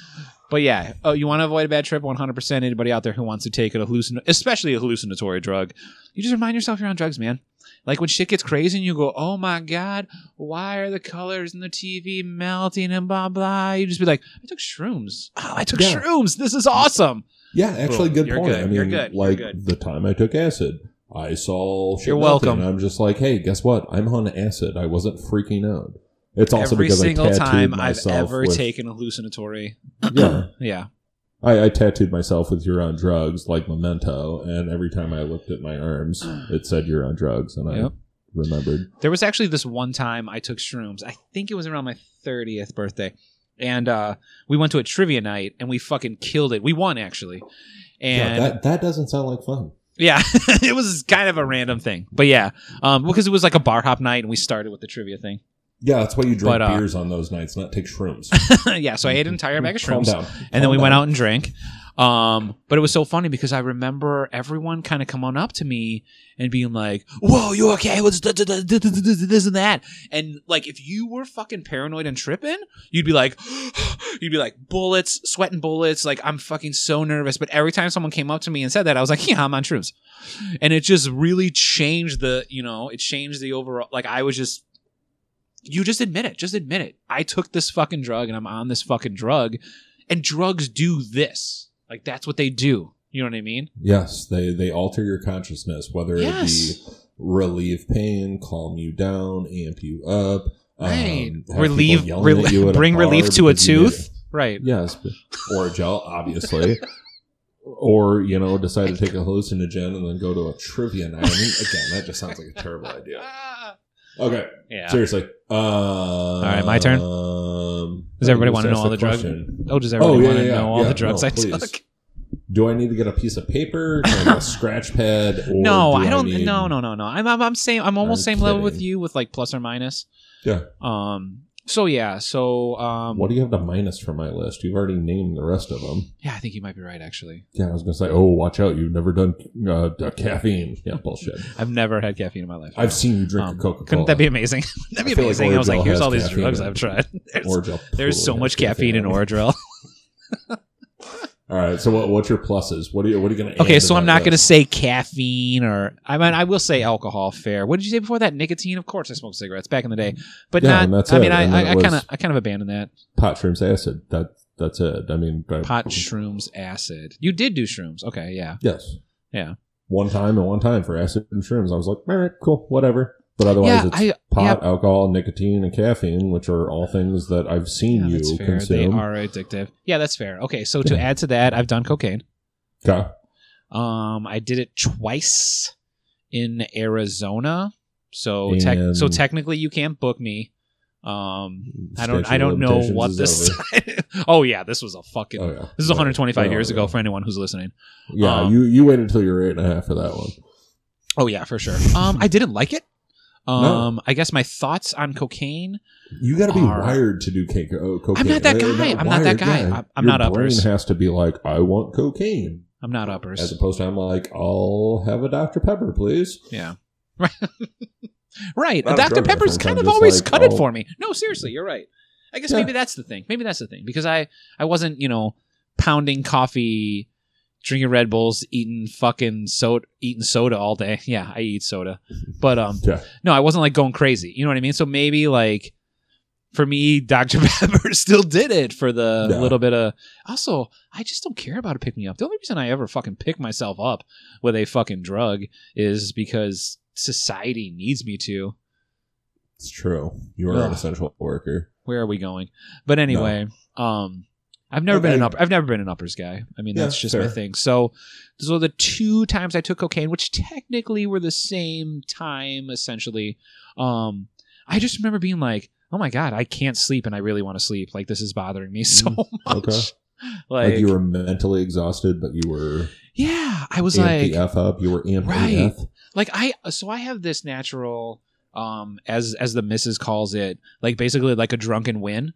But yeah, oh, you want to avoid a bad trip? 100%. Anybody out there who wants to take a hallucin, especially a hallucinatory drug, you just remind yourself you're on drugs, man. Like when shit gets crazy and you go, oh my God, why are the colors in the TV melting and blah, blah. You just be like, I took shrooms. Oh, I took Yeah. shrooms. This is awesome. Yeah, actually, Boom. good You're point. good. I mean, You're good. You're like good. the time I took acid, I saw. shit You're welcome. and I'm just like, hey, guess what? I'm on acid. I wasn't freaking out. It's also Every because single I tattooed time I've myself ever with, taken a hallucinatory. Yeah, Yeah. I, I tattooed myself with "You're on drugs" like memento, and every time I looked at my arms, it said "You're on drugs," and I Yep. remembered. There was actually this one time I took shrooms. I think it was around my 30th birthday. And uh, we went to a trivia night and we fucking killed it. We won actually. yeah, And that that doesn't sound like fun. yeah, it was kind of a random thing. But yeah, um, because it was like a bar hop night and we started with the trivia thing. Yeah, that's why you drink But, uh, beers on those nights, not take shrooms. yeah, so I ate an entire bag of Calm shrooms. down. and then Calm we went out and drank. Um, but it was so funny because I remember everyone kind of coming up to me and being like, "Whoa, you okay? What's th- th- th- this and that?" And like, if you were fucking paranoid and tripping, you'd be like, you'd be like bullets, sweating bullets. Like I'm fucking so nervous. But every time someone came up to me and said that, I was like, "Yeah, I'm on shrooms," and it just really changed the, you know, it changed the overall. Like I was just you just admit it. Just admit it. I took this fucking drug and I'm on this fucking drug. And drugs do this. Like that's what they do. You know what I mean? Yes, they they alter your consciousness, whether Yes. it be relieve pain, calm you down, amp you up, Right. um, Relieve, rel- bring relief to a tooth. Right. yes, Orajel, obviously. Or you know, decide to take a hallucinogen and then go to a trivia night. I mean, again, that just sounds like a terrible idea. Okay, Yeah. seriously. Uh, all right, my turn? Um, Does everybody wanna know all the drugs? Oh, does everybody Oh, yeah, want to yeah, know all the drugs No, I please. took? Do I need to get a piece of paper, I a scratch pad? Or No, do I don't. need- No, no, no, no. I'm, I'm, I'm same. I'm almost I'm same level with you, with like plus or minus. Yeah. Um. So yeah. So um. What do you have to minus for my list? You've already named the rest of them. Yeah, I think you might be right. Actually, Yeah, I was gonna say, oh, watch out! You've never done uh, caffeine. Yeah, bullshit. I've never had caffeine in my life. I've seen you drink Um, Coca Cola. Couldn't that be amazing? That'd be I feel like amazing. I was like, here's all these drugs. I've tried. There's, there's so much caffeine in. Orajel. All right, so what, what's your pluses? What are you What are you gonna? Okay, so I'm not going to say caffeine or I mean I will say alcohol. Fair. What did you say before that? Nicotine. Of course, I smoked cigarettes back in the day, but Yeah, not. and that's I mean, I And then I it was- kind of I kind of abandoned that pot shrooms acid. That that's it. I mean, I- pot shrooms acid. You did do shrooms. Okay, yeah. Yes. Yeah. One time and one time for acid and shrooms. I was like, all right, cool, whatever. But otherwise, yeah, it's I, pot, yeah, alcohol, nicotine, and caffeine, which are all things that I've seen yeah, you consume. They are addictive. Yeah, that's fair. Okay, so to add to that, I've done cocaine. Okay. Um, I did it twice in Arizona. So so technically, you can't book me. Um, I don't. I don't know what this. oh yeah, this was a fucking. Oh yeah. This is Yeah. 125 Oh, years yeah. ago for anyone who's listening. Yeah, Um, you you waited until you were eight and a half for that one. Oh yeah, for sure. Um, I didn't like it. No. Um, I guess my thoughts on cocaine. You got to be Are- wired to do cake, uh, cocaine. I'm not that guy. I'm not that guy. yeah. I'm- Your not uppers. brain has to be like, I want cocaine, I'm not uppers. as opposed to I'm like, I'll have a Dr Pepper, please. yeah. Right. Not a Dr. Pepper's kind I'm of always like, cut it oh. for me. No, seriously, you're right. I guess Yeah. maybe that's the thing. Maybe that's the thing because I I wasn't you know pounding coffee, drinking Red Bulls, eating fucking soda, eating soda all day. Yeah, I eat soda, but um, Yeah. no, I wasn't like going crazy. You know what I mean? So maybe like for me, Dr. Pepper still did it for the Yeah. little bit of. Also, I just don't care about it pick me up. The only reason I ever fucking pick myself up with a fucking drug is because society needs me to. It's true. You are an essential worker. Where are we going? But anyway, um, I've never been an upper. I've never been an uppers guy. I mean, Yeah, that's just my thing. So, so the two times I took cocaine, which technically were the same time, essentially, um, I just remember being like, "Oh my god, I can't sleep, and I really want to sleep. Like this is bothering me so much." Mm, okay. Like, Like, you were mentally exhausted, but you were yeah, I was like, the f up. You were amped Right. AF. like I so I have this natural um as as the missus calls it like basically like a drunken win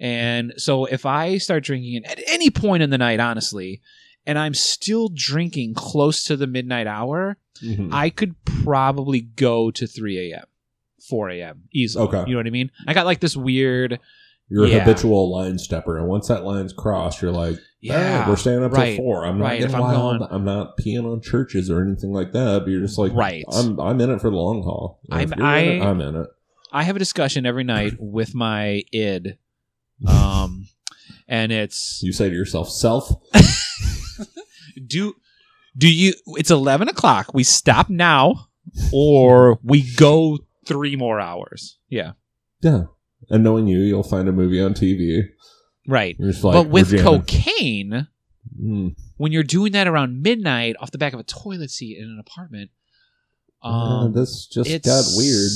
and so if I start drinking at any point in the night honestly and I'm still drinking close to the midnight hour Mhm. I could probably go to 3 a.m 4 a.m easily Okay. you know what I mean I got like this weird You're a Yeah. habitual line stepper, and once that line's crossed, you're like, yeah "Hey, we're staying up right, till four. I'm not right. getting If I'm going- I'm not peeing on churches or anything like that. But you're just like, Right. I'm I'm in it for the long haul. I'm- you're in it, I'm in it. I have a discussion every night with my id um and it's You say to yourself, self. do do you it's 11 o'clock we stop now or we go three more hours yeah Yeah. And knowing you, you'll find a movie on TV. right like, but with cocaine Mm. when you're doing that around midnight off the back of a toilet seat in an apartment Uh, um this just got weird.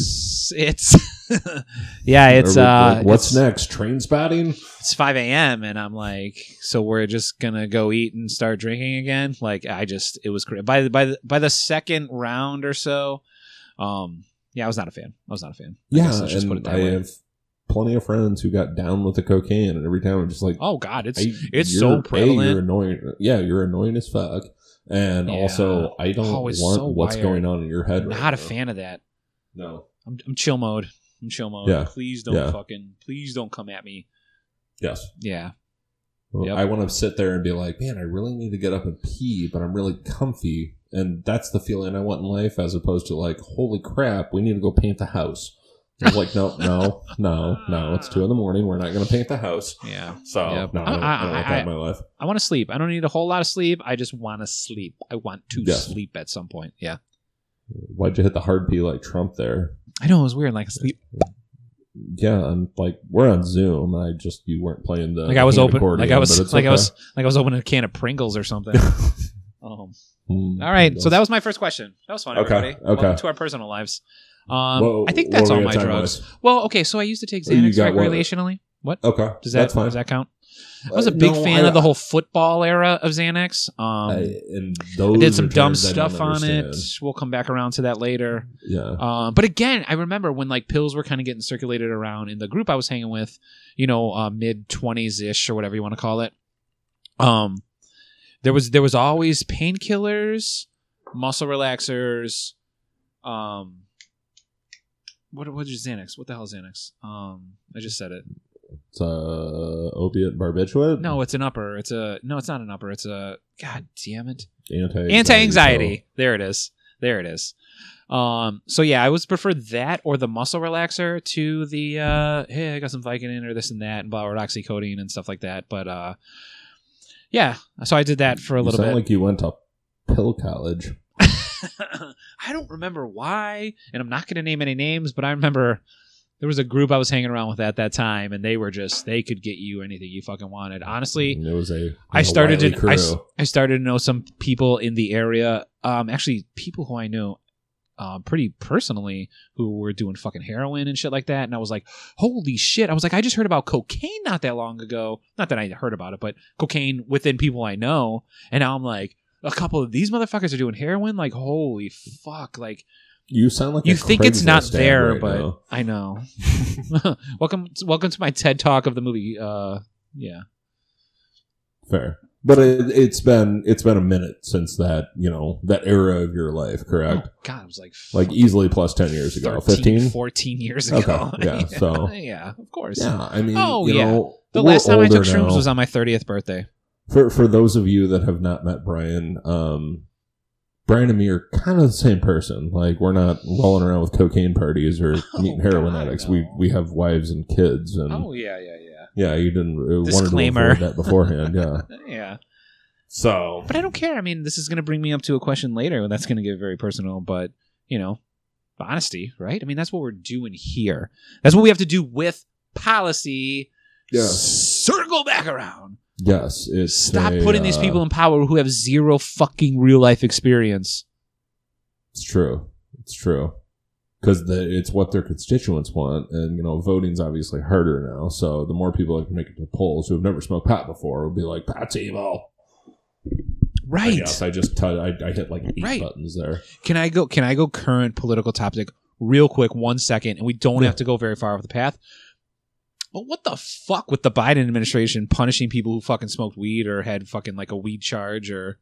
it's yeah it's we- uh like, what's it's, next? Trainspotting? it's 5 a.m and i'm like so we're just gonna go eat and start drinking again like i just it was great by the by the by the second round or so um yeah i was not a fan i was not a fan I Yeah, let's just put it that I way. have plenty of friends who got down with the cocaine, and every time I'm just like, Oh God, it's I- it's so A, you're annoying. Yeah, you're annoying as fuck. And Yeah. also, I don't Oh, want so what's wired. going on in your head. right not a now. fan of that. No. I'm, I'm chill mode. I'm chill mode. Yeah. Please don't Yeah. fucking. Please don't come at me. Yes. Yeah. Well, Yep. I want to sit there and be like, man, I really need to get up and pee, but I'm really comfy. And that's the feeling I want in life, as opposed to like, holy crap, we need to go paint the house. I was like, no, no, no, no. It's two in the morning. We're not going to paint the house. Yeah. So Yep. no, I don't, I- I, don't want I- that in my life. I want to sleep. I don't need a whole lot of sleep. I just want to sleep. I want to Yes. sleep at some point. Yeah. Why'd you hit the hard P like Trump there? I know it was weird. Like sleep. Yeah, and like we're on Zoom. And I just you weren't playing the Like I was hand open. Like I but was. it's Like I okay. was. Like I was opening a can of Pringles or something. um. Hmm. All right. So that was my first question. That was fun. Okay, Everybody. okay. Welcome to our personal lives. Um. Whoa, I think that's all my drugs. Well, okay. So I used to take Xanax what? recreationally. What? Okay, Does that does that count? I was a Uh, big no, fan I- of the whole football era of Xanax. Um, I, and I did some dumb terms I don't stuff on it. We'll come back around to that later. Yeah, Um, but again, I remember when like pills were kind of getting circulated around in the group I was hanging with, you know, uh, mid twenties ish or whatever you want to call it. Um, there was there was always painkillers, muscle relaxers. Um, what what is Xanax? What the hell is Xanax? Um, I just said it. it's uh, opiate barbiturate. No, it's an upper. It's a no. It's not an upper. It's a god damn it. anti anti anxiety. There it is. There it is. Um, so yeah, I would prefer that or the muscle relaxer to the uh, hey, I got some Vicodin or this and that and blah or oxycodone and stuff like that. But uh, yeah, so I did that for a You little sound bit. like you went to pill college. I don't remember why, and I'm not going to name any names, but I remember there was a group I was hanging around with at that time, and they were just they could get you anything you fucking wanted. Honestly, it was a. I started to I, I, started to know some people in the area. Um, actually, people who I knew, uh, pretty personally, who were doing fucking heroin and shit like that. And I was like, holy shit! I was like, I just heard about cocaine not that long ago. Not that I heard about it, but cocaine within people I know. And now I'm like, a couple of these motherfuckers are doing heroin. Like, holy fuck! Like, you sound like you think it's not there, right but now. I know. welcome, welcome to my TED talk of the movie. Uh, yeah. fair. But it, it's been it's been a minute since that you know that era of your life, correct? Oh, God, it was like Like easily plus ten years ago, 13, fifteen. 14 years Okay, ago. yeah, so- yeah, of course. Yeah, I mean, Oh, you yeah. know, The last time I took shrooms now. was on my 30th birthday. For for those of you that have not met Brian, um, Brian and me are kind of the same person. Like we're not rolling around with cocaine parties or meeting heroin Oh, God, addicts. no. We we have wives and kids, and Oh yeah, yeah, yeah. yeah, you didn't uh, wanted to Disclaimer. avoid that beforehand. Yeah, Yeah. so But I don't care. I mean, this is going to bring me up to a question later, and that's going to get very personal, but, you know, honesty, right? I mean, that's what we're doing here. That's what we have to do with policy. Yeah. Circle back around. Yes, it's Stop a, putting these uh, people in power who have zero fucking real life experience. It's true. It's true. Because it's what their constituents want, and you know, voting's obviously harder now. So the more people that can make it to polls who have never smoked pot before will be like, "Pot's evil." Right. Yes, I just t- I, I hit like eight Right. buttons there. Can I go? Can I go current political topic real quick? One second, and we don't Yeah. have to go very far off the path. But what the fuck with the Biden administration punishing people who fucking smoked weed or had fucking like a weed charge or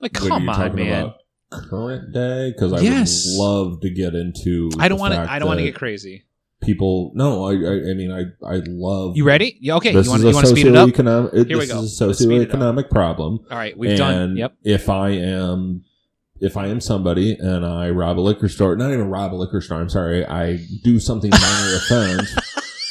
like come on, man. Current day, because I Yes. would love to get into. I don't want to. I don't want to get crazy. people. No, I, I, I mean, I, I love. You ready? Yeah, okay. This you want to speed it up? It, Here we this go. is a Let's speed it up. socioeconomic problem. All right, we've done. Yep. If I am, if I am somebody and I rob a liquor store, not even rob a liquor store. I'm sorry, I do something minor offense,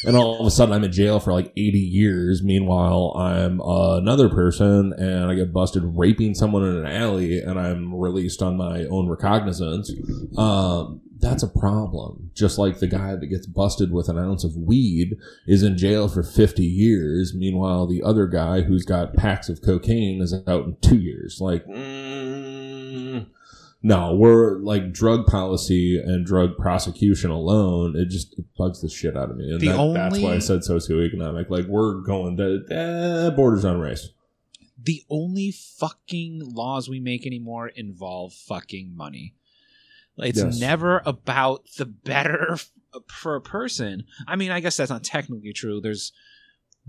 and all of a sudden I'm in jail for like 80 years. Meanwhile, I'm uh, another person and I get busted raping someone in an alley, and I'm released on my own recognizance. Um, that's a problem. Just like the guy that gets busted with an ounce of weed is in jail for 50 years. Meanwhile, the other guy who's got packs of cocaine is out in two years. Like, mm, no, we're like drug policy and drug prosecution alone. It just it bugs the shit out of me. And The that, that's only- why I said socioeconomic. Like, we're going to eh, borders on race. The only fucking laws we make anymore involve fucking money. It's Yes. never about the better for a person. I mean, I guess that's not technically true. There's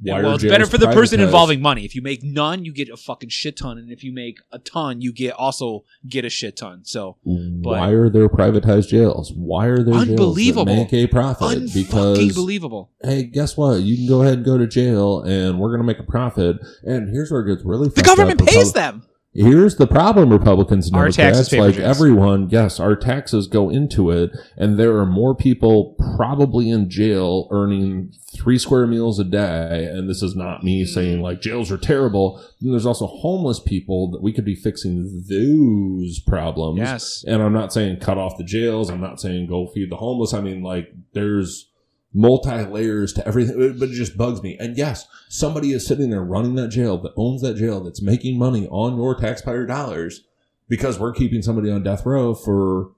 Why well, it's better for the person privatized? involving money. If you make none, you get a fucking shit ton, and if you make a ton, you get also get a shit ton. So Why are there privatized jails? Why are there Unbelievable. jails that make a profit? unfucking Because believable. hey, guess what? You can go ahead and go to jail, and we're gonna make a profit. And here's where it gets really. The government pays them. Here's the problem, Republicans and Our Democrats. taxes pay for like everyone, yes, our taxes go into it, and there are more people probably in jail earning three square meals a day. And this is not me saying like jails are terrible. And there's also homeless people that we could be fixing those problems. Yes. And I'm not saying cut off the jails. I'm not saying go feed the homeless. I mean, like, there's multi layers to everything, but it just bugs me. And yes, somebody is sitting there running that jail that owns that jail that's making money on your taxpayer dollars because we're keeping somebody on death row for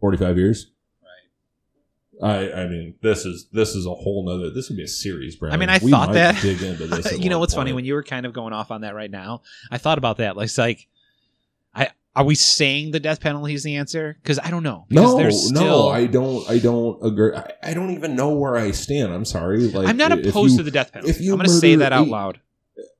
45 years. Right. I, I mean, this is this is a whole nother. This would be a series, Brandon. I mean, I We thought that. dig into this. you know what's funny when you were kind of going off on that right now. I thought about that. Like, it's like, are we saying the death penalty is the answer? Because I don't know. No, still, no, I don't. I don't agree. I, I don't even know where I stand. I'm sorry. Like, I'm not opposed you- to the death penalty. if you I'm going to say that out eight- loud.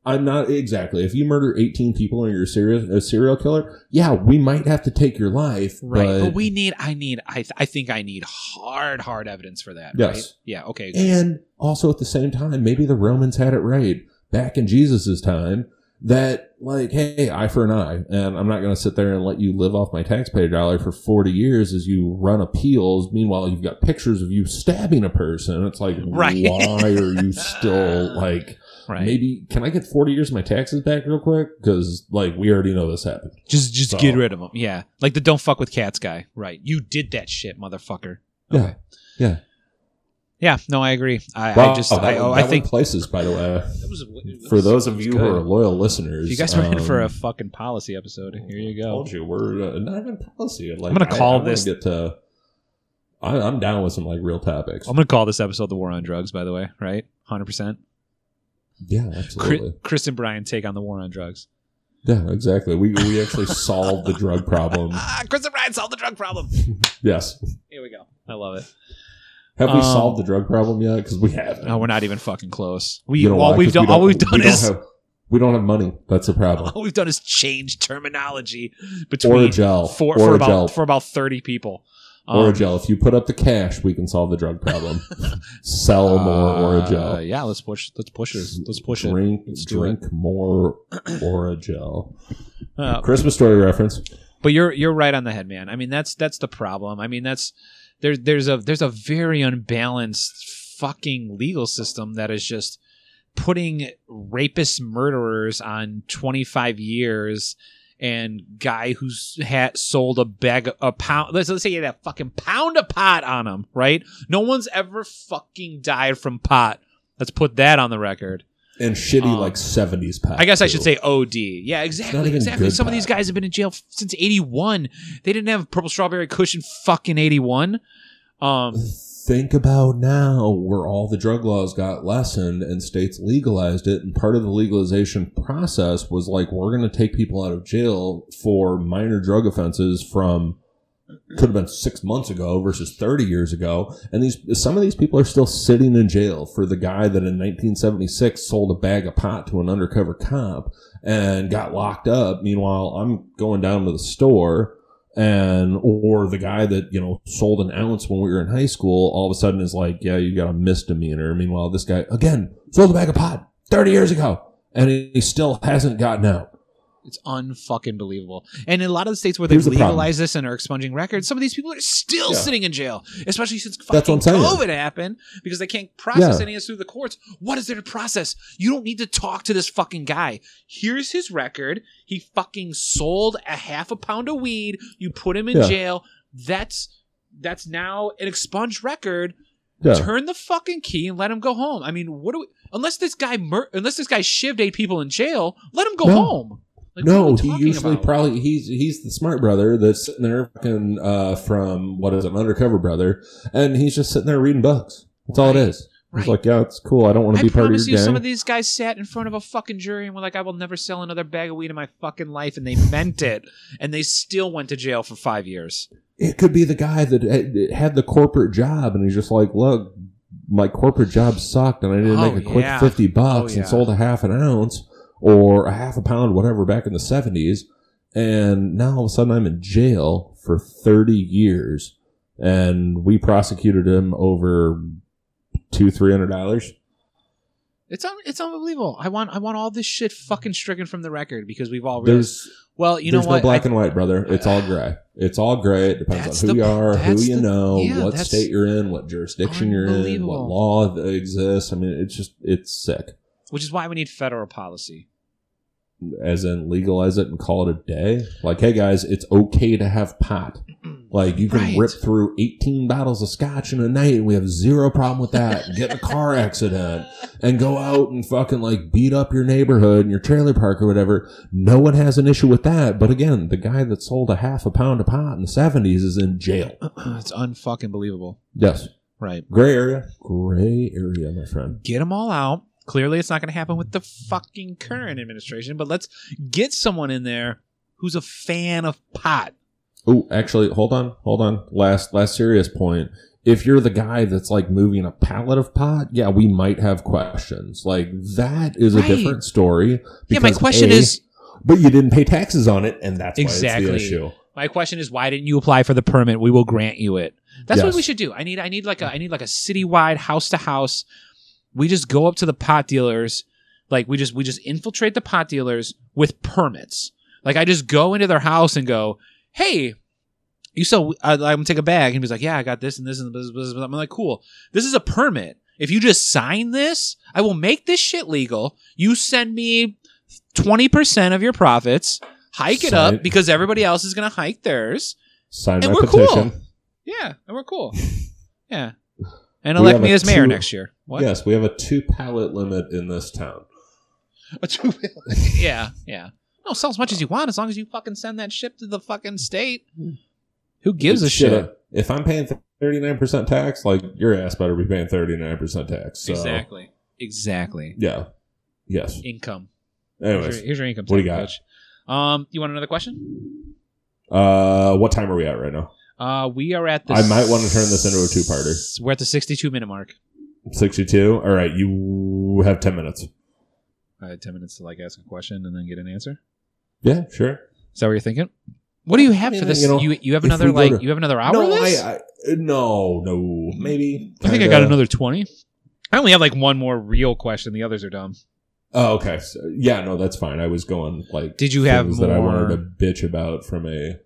I'm not exactly. If you murder 18 people and you're a serial, a serial killer, yeah, we might have to take your life. Right, but, but, we need. I need. I. I think I need hard, hard evidence for that. Yes. Right? Yeah. Okay. and also at the same time, maybe the Romans had it right back in Jesus's time that like, hey, eye for an eye, and I'm not going to sit there and let you live off my taxpayer dollar for 40 years as you run appeals. Meanwhile, you've got pictures of you stabbing a person. It's like, Right. why are you still like? Right. Maybe can I get 40 years of my taxes back real quick? Because like we already know this happened. Just, just So- get rid of him. Yeah. Like the don't fuck with cats guy. Right. You did that shit, motherfucker. Yeah, yeah. Yeah. No, I agree. I, I Wow, just. that I, oh, that I think. places. By the way, That was, that for those of you good. who are loyal listeners, If you guys were in for a um, fucking policy episode, here you go. told you we're uh, not even policy. Like, I'm gonna call I wanna this- Get to, I, I'm down with some like real topics. I'm gonna call this episode "The War on Drugs." By the way, right? Hundred percent. yeah, absolutely. Chris and Brian take on the war on drugs. Yeah, exactly. We we actually solved the drug problem. Ah, Chris and Brian solved the drug problem. Yes. Here we go. I love it. Have we Um, solved the drug problem yet? Because we haven't. No, we're not even fucking close. We You know all why? we've done we all don't- we've done we is have- we don't have money. That's the problem. all we've done is change terminology a between gel. for, or for a about gel. for about thirty people. or Um, a gel. If you put up the cash, we can solve the drug problem. Sell more or a uh, gel. yeah, let's push. Let's push it. Let's push it. drink, Let's do drink more Orajel. Uh, Christmas story reference. But you're you're right on the head, man. I mean, that's that's the problem. I mean, that's there's there's a there's a very unbalanced fucking legal system that is just putting rapist murderers on 25 years and guy who's had sold a bag a pound let's, let's say you had a fucking pound of pot on him right? No one's ever fucking died from pot. Let's put that on the record And shitty Um, like seventies pack. I guess I should say OD. Yeah, exactly. Exactly. Some of these guys have been in jail since 81. They didn't have purple strawberry cushion fucking 81. Um Think about now where all the drug laws got lessened and states legalized it. And part of the legalization process was like, we're going to take people out of jail for minor drug offenses from could have been six months ago versus 30 years ago. And these, some of these people are still sitting in jail for the guy that in 1976 sold a bag of pot to an undercover cop and got locked up. Meanwhile, I'm going down to the store and or the guy that you know sold an ounce when we were in high school all of a sudden is like yeah you got a misdemeanor meanwhile this guy again sold a bag of pot 30 years ago and he still hasn't gotten out it's unfucking believable. And in a lot of the states where they've the problem. legalized this and are expunging records, some of these people are still Yeah. sitting in jail, especially since fucking. COVID happened because they can't process Yeah. any of this through the courts. What is there to process? You don't need to talk to this fucking guy. Here's his record. He fucking sold a half a pound of weed. You put him in Yeah. jail. That's that's now an expunged record. yeah Turn the fucking key and let him go home. I mean, what do we? Unless this guy mur- unless this guy shivved eight people in jail, let him go No. home. Like, no he usually about? probably he's he's the smart brother that's sitting there fucking uh from what is it, an undercover brother and he's just sitting there reading books that's all it is. Right. he's like yeah it's cool i don't want to be part of promise your you, some of these guys sat in front of a fucking jury and were like, "I will never sell another bag of weed in my fucking life," and they meant it, and they still went to jail for five years. It could be the guy that had- the corporate job and he's just like, look, my corporate job sucked and I didn't Oh, make a quick yeah. 50 bucks Oh, yeah. and sold a half an ounce or a half a pound, whatever, back in the 70s. And now all of a sudden I'm in jail for 30 years and we prosecuted him over two, three hundred dollars. It's un- it's unbelievable. I want I want all this shit fucking stricken from the record because we've all realized. There's Well, you know what? no black I- and white, brother. It's all gray. It's all gray. It depends on who the- you are, who you the- know, yeah, what state you're in, what jurisdiction you're in, what law exists. I mean, it's just it's sick. Which is why we need federal policy. As in legalize it and call it a day. Like, hey guys, it's okay to have pot. Like you can Right. rip through 18 bottles of scotch in a night and we have zero problem with that. Get in a car accident and go out and fucking like beat up your neighborhood and your trailer park or whatever. No one has an issue with that. But again, the guy that sold a half a pound of pot in the 70s is in jail. it's unfucking believable. Yes. Right. Gray area. Gray area, my friend. Get them all out. Clearly, it's not going to happen with the fucking current administration, but let's get someone in there who's a fan of pot. Oh, actually, hold on, hold on. Last, last serious point. If you're the guy that's like moving a pallet of pot, yeah, we might have questions. Like that is a different story. yeah, my question A, is but you didn't pay taxes on it, and that's Exactly. issue. my question is why didn't you apply for the permit? We will grant you it. That's what we should do. I need I need like a I need like a citywide house to house. We just go up to the pot dealers, like we just we just infiltrate the pot dealers with permits. Like I just go into their house and go, "Hey, you sell? I, I'm gonna take a bag." And he's like, "Yeah, I got this and this and this." this. I'm like, "Cool. This is a permit. If you just sign this, I will make this shit legal. You send me twenty percent of your profits." Hike it up because everybody else is going to hike theirs. Sign And my we're cool. Yeah, and we're cool. Yeah. And elect me as mayor two- next year. What? Yes, we have a two pallet limit in this town. A two- pallet? yeah, yeah. No, sell as much as you want as long as you fucking send that ship to the fucking state. Who gives a It's shit? If I'm paying thirty nine percent tax, like your ass better be paying thirty nine percent tax. So, Exactly. Exactly. Yeah. Yes. Income. Here's Anyways, your, here's your income. what do you Coach. Um, you want another question? uh, what time are we at right now? Uh, we are at the. I might wanna turn this into a two-parter. s- We're at the 62 minute mark. 62. All right, you have 10 minutes. I had 10 minutes to like ask a question and then get an answer. Yeah, sure. Is that what you're thinking? What do you have Yeah, for this? you You, know, you, have if another we go like to- you have another hour. no, I, this? I no, no, maybe. I think I kinda. got another 20. I only have like one more real question. The others are dumb. Oh, okay. So, yeah, no, that's fine. I was going like Did you have things that I wanted more- to bitch about from a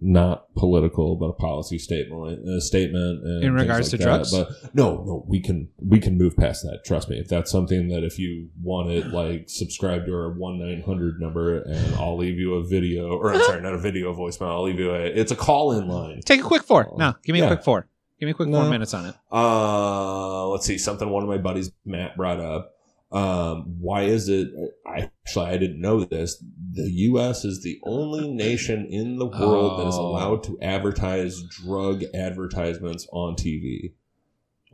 not political but a policy statement a statement In regards like to that. drugs? But no, no, we can we can move past that. Trust me. If that's something that if you want it, like subscribe to our one nine hundred number and I'll leave you a video or I'm sorry, not a video voicemail. I'll leave you a it's a call in line. Take a quick four. No, give me a quick four. Give me a quick four minutes on it. Uh, let's see. Something one of my buddies, Matt, brought up. Um, why is it? I actually I didn't know this. The U.S. is the only nation in the world that is Oh. allowed to advertise drug advertisements on TV.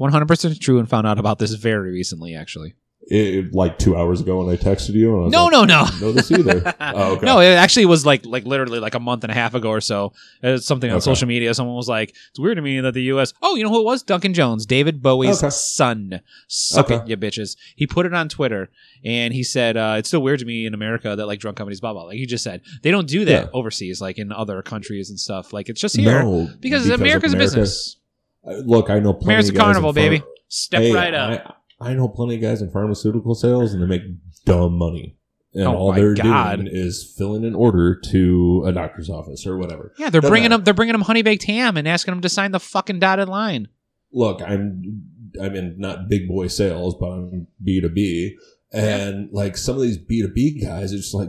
100% true and found out about this very recently, actually. It, like two hours ago when I texted you. And I was No, like, no, no. know this either. Oh, okay. No, it actually was like like literally like a month and a half ago or so. It's something on Okay. social media. Someone was like, "It's weird to me that the U.S. Oh, you know who it was? Duncan Jones, David Bowie's Okay. son. Suck Okay. it, you bitches. He put it on Twitter and he said, uh, "It's still weird to me in America that like drug companies, blah blah." Like he just said, they don't do that Yeah. overseas, like in other countries and stuff. Like it's just here No, because, of America's a America. business. Uh, Look, I know plenty America's a carnival, baby. Step Hey, right up. I, I know plenty of guys in pharmaceutical sales, and they make dumb money. And Oh all they're God. doing is filling an order to a doctor's office or whatever. yeah, they're Doesn't bringing matter. them. They're bringing them honey baked ham and asking them to sign the fucking dotted line. Look, I'm I'm in not big boy sales, but I'm B two B, and like some of these B two B guys, are just like,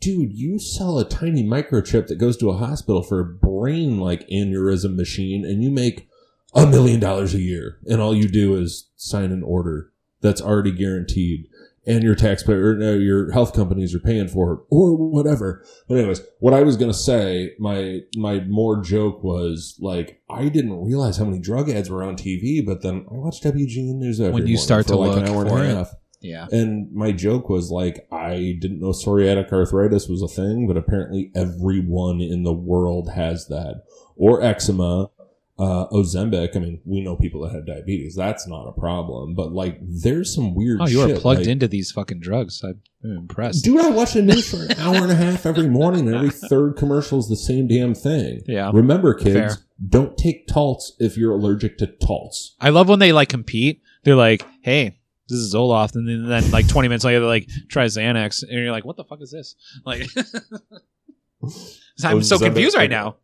dude, you sell a tiny microchip that goes to a hospital for a brain like aneurysm machine, and you make a million dollars a year, and all you do is sign an order that's already guaranteed. And your taxpayer, or no, your health companies are paying for it, or whatever. But anyways, what I was gonna say, my my more joke was like I didn't realize how many drug ads were on TV, but then I watched WGN News every When you start for to like an look hour and a it. half. Yeah. And my joke was like, I didn't know psoriatic arthritis was a thing, but apparently everyone in the world has that. Or eczema, uh, Ozempic. I mean, we know people that have diabetes. That's not a problem. But like, there's some weird Oh, you are plugged like- into these fucking drugs. I'm impressed. Dude, I watch the news for an hour and a half every morning, and every third commercial is the same damn thing. Yeah. Remember, kids, Fair. don't take Taltz if you're allergic to Taltz. I love when they like compete. They're like, "Hey, this is Zoloft," and then, then like 20 minutes later, they're like, "Try Xanax," and you're like, "What the fuck is this?" Like, I'm so confused right now.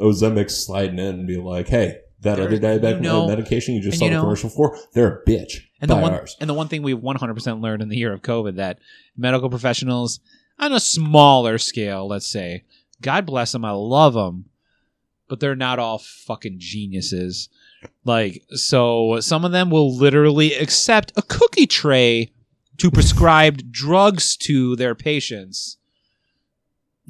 Ozempic sliding in and be like, hey, that There- other diabetic you know- medication you just saw you the know- commercial for, they're a bitch. And the one ours. and the one thing we've 100% learned in the year of COVID that medical professionals on a smaller scale, let's say, God bless them, I love them, but they're not all fucking geniuses. Like, so some of them will literally accept a cookie tray to prescribe drugs to their patients.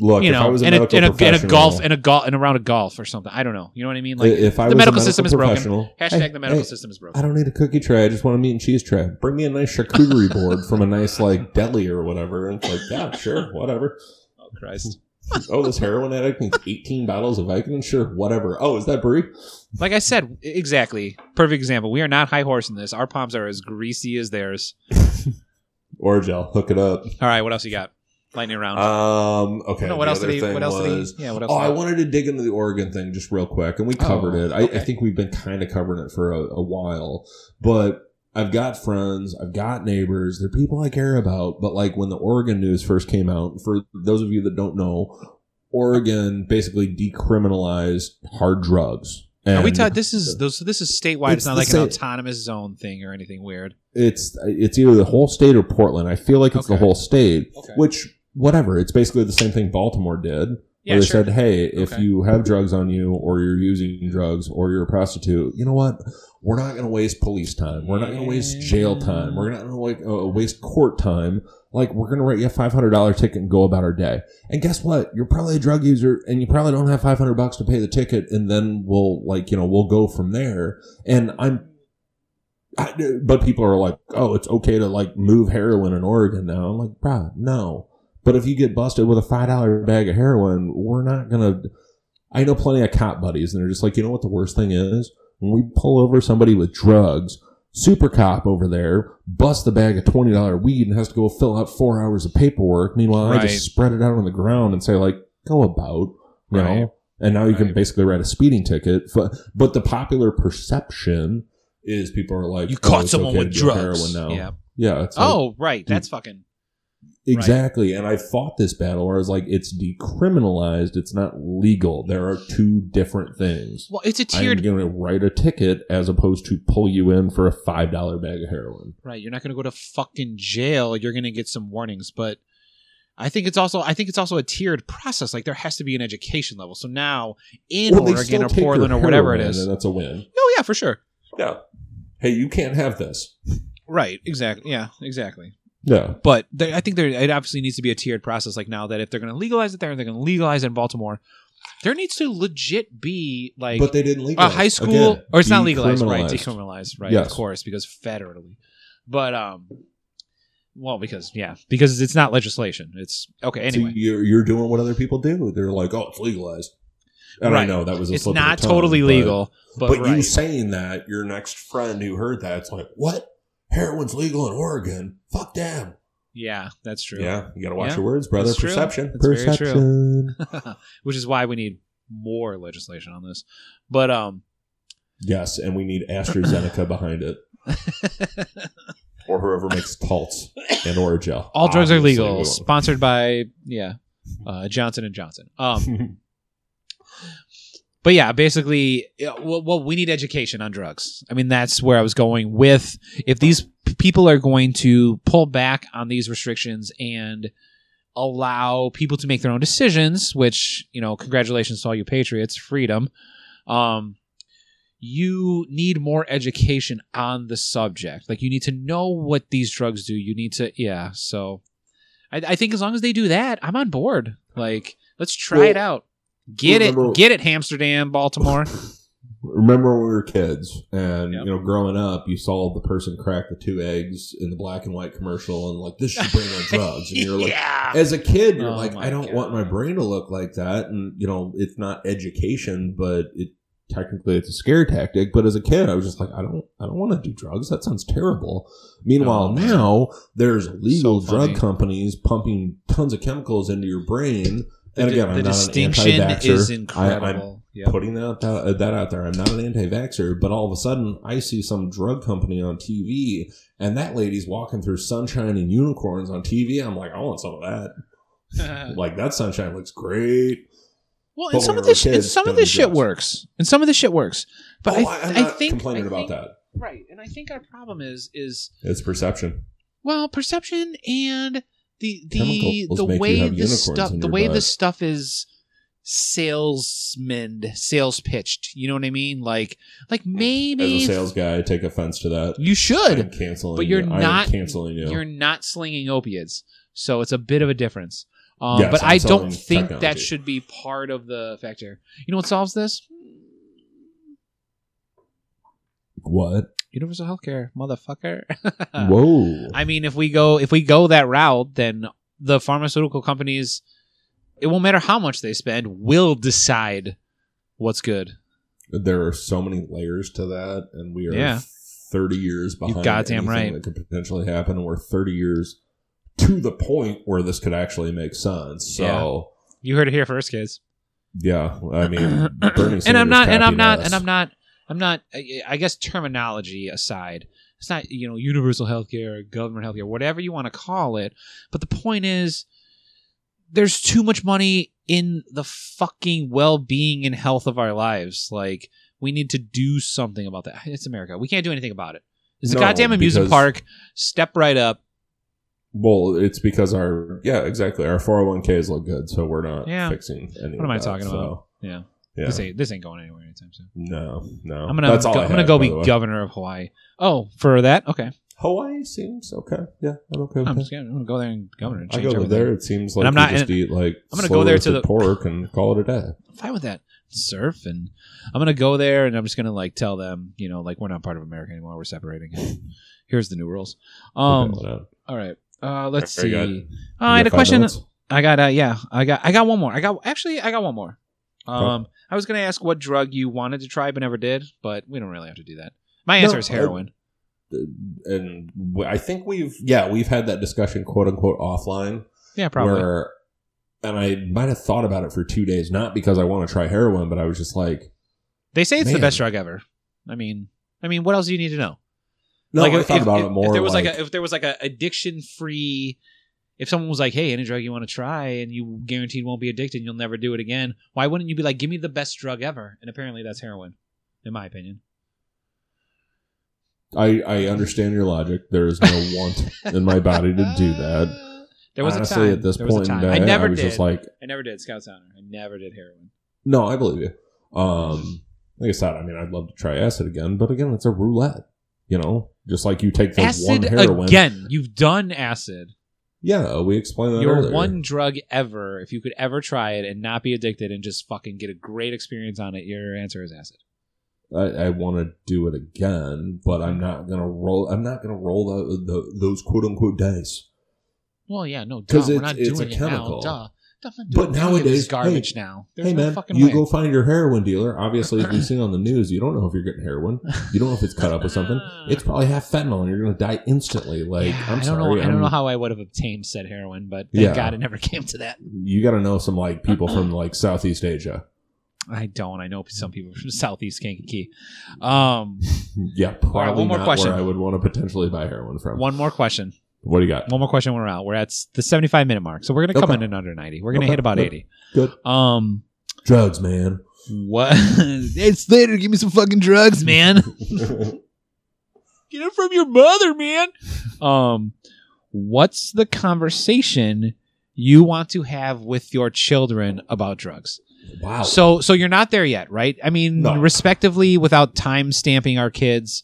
Look, you if I know, was a in a, medical in a, a golf in a golf in a round of golf or something. I don't know. You know what I mean? Like if I the was a medical system is broken. hashtag the medical system is broken. I don't need a cookie tray. I just want a meat and cheese tray. Bring me a nice charcuterie board from a nice like deli or whatever. And it's like, yeah, sure, whatever. Oh Christ. Oh, this heroin addict needs 18 bottles of Vicodin? Sure, whatever. Oh, is that Brie? Like I said, exactly. Perfect example. We are not high horse in this. Our palms are as greasy as theirs. Orajel. Hook it up. All right, what else you got? Lightning round. Um, okay. no, what else did he? What else was, did he? Yeah, what else? Oh, I wanted to dig into the Oregon thing just real quick, and we covered Oh, it. I, okay. I think we've been kind of covering it for a, a while, but I've got friends, I've got neighbors, they're people I care about. But like when the Oregon news first came out, for those of you that don't know, Oregon basically decriminalized hard drugs. Are we And taught this is those? This is statewide. It's, It's not like an autonomous zone thing or anything weird. it's it's either the whole state or Portland. I feel like it's the whole state, Okay. which whatever. It's basically the same thing Baltimore did. Yeah, where they sure. said, "Hey, if Okay. you have drugs on you, or you're using drugs, or you're a prostitute, you know what? We're not going to waste police time. We're not going to waste jail time. We're not going to like uh, waste court time. Like we're going to write you a five hundred dollar ticket and go about our day. And guess what? You're probably a drug user, and you probably don't have five hundred bucks to pay the ticket. And then we'll like you know we'll go from there. And I'm." I, but people are like, "Oh, it's okay to like move heroin in Oregon now." I'm like, "Bruh, no." But if you get busted with a five dollar bag of heroin, we're not gonna. I know plenty of cop buddies, and they're just like, you know what the worst thing is? When we pull over somebody with drugs, super cop over there busts the bag of twenty dollar weed and has to go fill out four hours of paperwork. Meanwhile, I just spread it out on the ground and say like, go about, you Right. know. And now you can basically write a speeding ticket. But but the popular perception is people are like, You oh, caught someone okay with drugs. heroin now. Yeah. Yeah. It's like, Oh, right. That's fucking. Exactly. And I fought this battle where I was like, it's decriminalized. It's not legal. There are two different things. Well, it's a I'm tiered. going to write a ticket as opposed to pull you in for a $5 bag of heroin. Right. You're not going to go to fucking jail. You're going to get some warnings, but. I think it's also I think it's also a tiered process. Like there has to be an education level. So now in Well, Oregon or Portland or whatever it is. That's a win. Oh yeah, for sure. Yeah. Hey, you can't have this. Right. Exactly. Yeah. Exactly. Yeah. But there, I think there it obviously needs to be a tiered process. Like now that if they're going to legalize it there, and they're going to legalize it in Baltimore. There needs to legit be like but they didn't legalize a high school, Again, or it's not legalized, right? decriminalized. Right? Yes. Of course, because federally. But um, well, because yeah, because it's not legislation. It's okay. So Anyway, you're, you're doing what other people do. They're like, oh, it's legalized. And I Right. know that was a it's slip of the not tongue, totally but- legal, but, But, right. you saying that, your next friend who heard that, it's like, what? Heroin's legal in Oregon? Fuck them. yeah, that's true. Yeah, you got to watch Yeah, your words, brother. that's. Perception. Very true. Perception. Which is why we need more legislation on this. But um, yes, and we need AstraZeneca behind it, or whoever makes Taltz and Orajel. all drugs are legal. Sponsored by yeah, uh, Johnson and Johnson. Um, but yeah, basically, well, well, we need education on drugs. I mean, that's where I was going with. If these people are going to pull back on these restrictions and allow people to make their own decisions, which you know, congratulations to all you patriots, freedom. Um, you need more education on the subject. Like you need to know what these drugs do. You need to, yeah. So, I, I think as long as they do that, I'm on board. Like, let's try it out. Get it, get it, Amsterdam, Baltimore. remember when we were kids and Yep. you know growing up you saw the person crack the two eggs in the black and white commercial and like this should bring on drugs and you're like yeah. as a kid you're Oh like i don't God. want my brain to look like that and you know it's not education but it technically it's a scare tactic but as a kid i was just like i don't i don't want to do drugs that sounds terrible meanwhile Oh, now there's legal So drug companies pumping tons of chemicals into your brain The, and again the i'm not distinction an is I- I'm. Yep. putting that, that uh, that out there. I'm not an anti-vaxxer, but all of a sudden I see some drug company on TV, and that lady's walking through sunshine and unicorns on TV. I'm like, I want some of that. Like that sunshine looks great. well, and some of we this, were and some of don't this shit works, and some of this shit works. But oh, I, I, am I not think complaining I about think- that. right, and I think our problem is is It's perception. well perception and the the the way the stuff the way butt. the stuff is salesman sales pitched. You know what I mean? Like like maybe As a sales guy, I take offense to that. you I'm should, canceling. but you're you. Not- canceling you. you're not slinging opiates, so it's a bit of a difference. Um, Yes, but I'm I don't think that should be part of the factor. You know what solves this? what? Universal healthcare, motherfucker. Whoa. I mean, if we go if we go that route, then the pharmaceutical companies, it won't matter how much they spend, will decide what's good. there are so many layers to that, and we are Yeah. 30 years behind goddamn anything right. that could potentially happen, and we're 30 years to the point where this could actually make sense. So, You heard it here first, kids. yeah, I mean, Bernie and I'm not, and I'm not, and I'm not, I'm not. I guess terminology aside, it's not you know universal healthcare, or government healthcare, whatever you want to call it. But the point is, there's too much money in the fucking well-being and health of our lives. Like we need to do something about that. It's America. We can't do anything about it. It's a No, goddamn amusement park. Step right up. Well, it's because our yeah, exactly. Our 401ks look good, so we're not Yeah. fixing any. What am I that, talking so, about? Yeah. Yeah, This ain't this ain't going anywhere anytime soon. no, no. I'm gonna That's all go, I I'm gonna had, go by be way. governor of Hawaii. Oh, for that? Okay. Hawaii seems okay. Yeah, I'm okay with I'm that. just gonna, I'm gonna go there and governor. And I change go everything. there. It seems like I'm you not- just and eat like I'm gonna go there to slow-roasted the- pork and call it a day. I'm fine with that. Surf and I'm gonna go there and I'm just gonna like tell them, you know, like we're not part of America anymore. We're separating. Here's the new rules. Um. Okay, well, All right. Uh. Let's Very see. good. Oh, I had a five question. minutes? I got. Uh. Yeah. I got. I got one more. I got. Actually, I got one more. Um. I was gonna ask what drug you wanted to try but never did, but we don't really have to do that. My No, answer is I- heroin. and w- I think we've yeah we've had that discussion quote unquote offline yeah, probably. where and I might have thought about it for two days not because I want to try heroin but I was just like They say it's the Man. best drug ever. I mean, I mean, what else do you need to know? no like I if, thought about it more If there was like, like a, if there was like a addiction free, if someone was like, "Hey, any drug you want to try and you guaranteed won't be addicted, you'll never do it again," why wouldn't you be like, "Give me the best drug ever"? And apparently, that's heroin, in my opinion. I I understand your logic there is no want in my body to do that There was honestly a time. at this there point in day I never was did. just like I never did Scouts Honor. I never did heroin. no I believe you um like I said I mean I'd love to try acid again but again it's a roulette you know just like you take the one acid heroin again. You've done acid. Yeah uh, we explained that Your earlier. one drug ever. If you could ever try it and not be addicted and just fucking get a great experience on it, your answer is acid. I, I want to do it again, but I'm not gonna roll. I'm not gonna roll the, the, those quote unquote dice. Well, yeah, no, 'Cause duh, we're it's- not it's doing a it now. chemical. Duh. But doing any of this nowadays, garbage hey, now. There's hey no man, fucking you way. go find your heroin dealer. Obviously, as we've seen on the news, you don't know if you're getting heroin. You don't know if it's cut up with something. It's probably half fentanyl, and you're gonna die instantly. Like Yeah, I'm I don't sorry, know. I don't know how I would have obtained said heroin, but thank Yeah. God it never came to that. you got to know some like people from like Southeast Asia. I don't. I know some people from Southeast Kankakee. Um, Yeah, probably one more not question. where I would want to potentially buy heroin from. one more question. What do you got? One more question. When we're out. We're at the seventy-five minute mark, so we're gonna come Okay. in in under ninety. We're gonna Okay, hit about good. eighty. Good Um, drugs, man. what? it's later. Give me some fucking drugs, man. Get it from your mother, man. Um, what's the conversation you want to have with your children about drugs? wow. So, so you're not there yet, right? I mean, No. respectively, without time stamping our kids,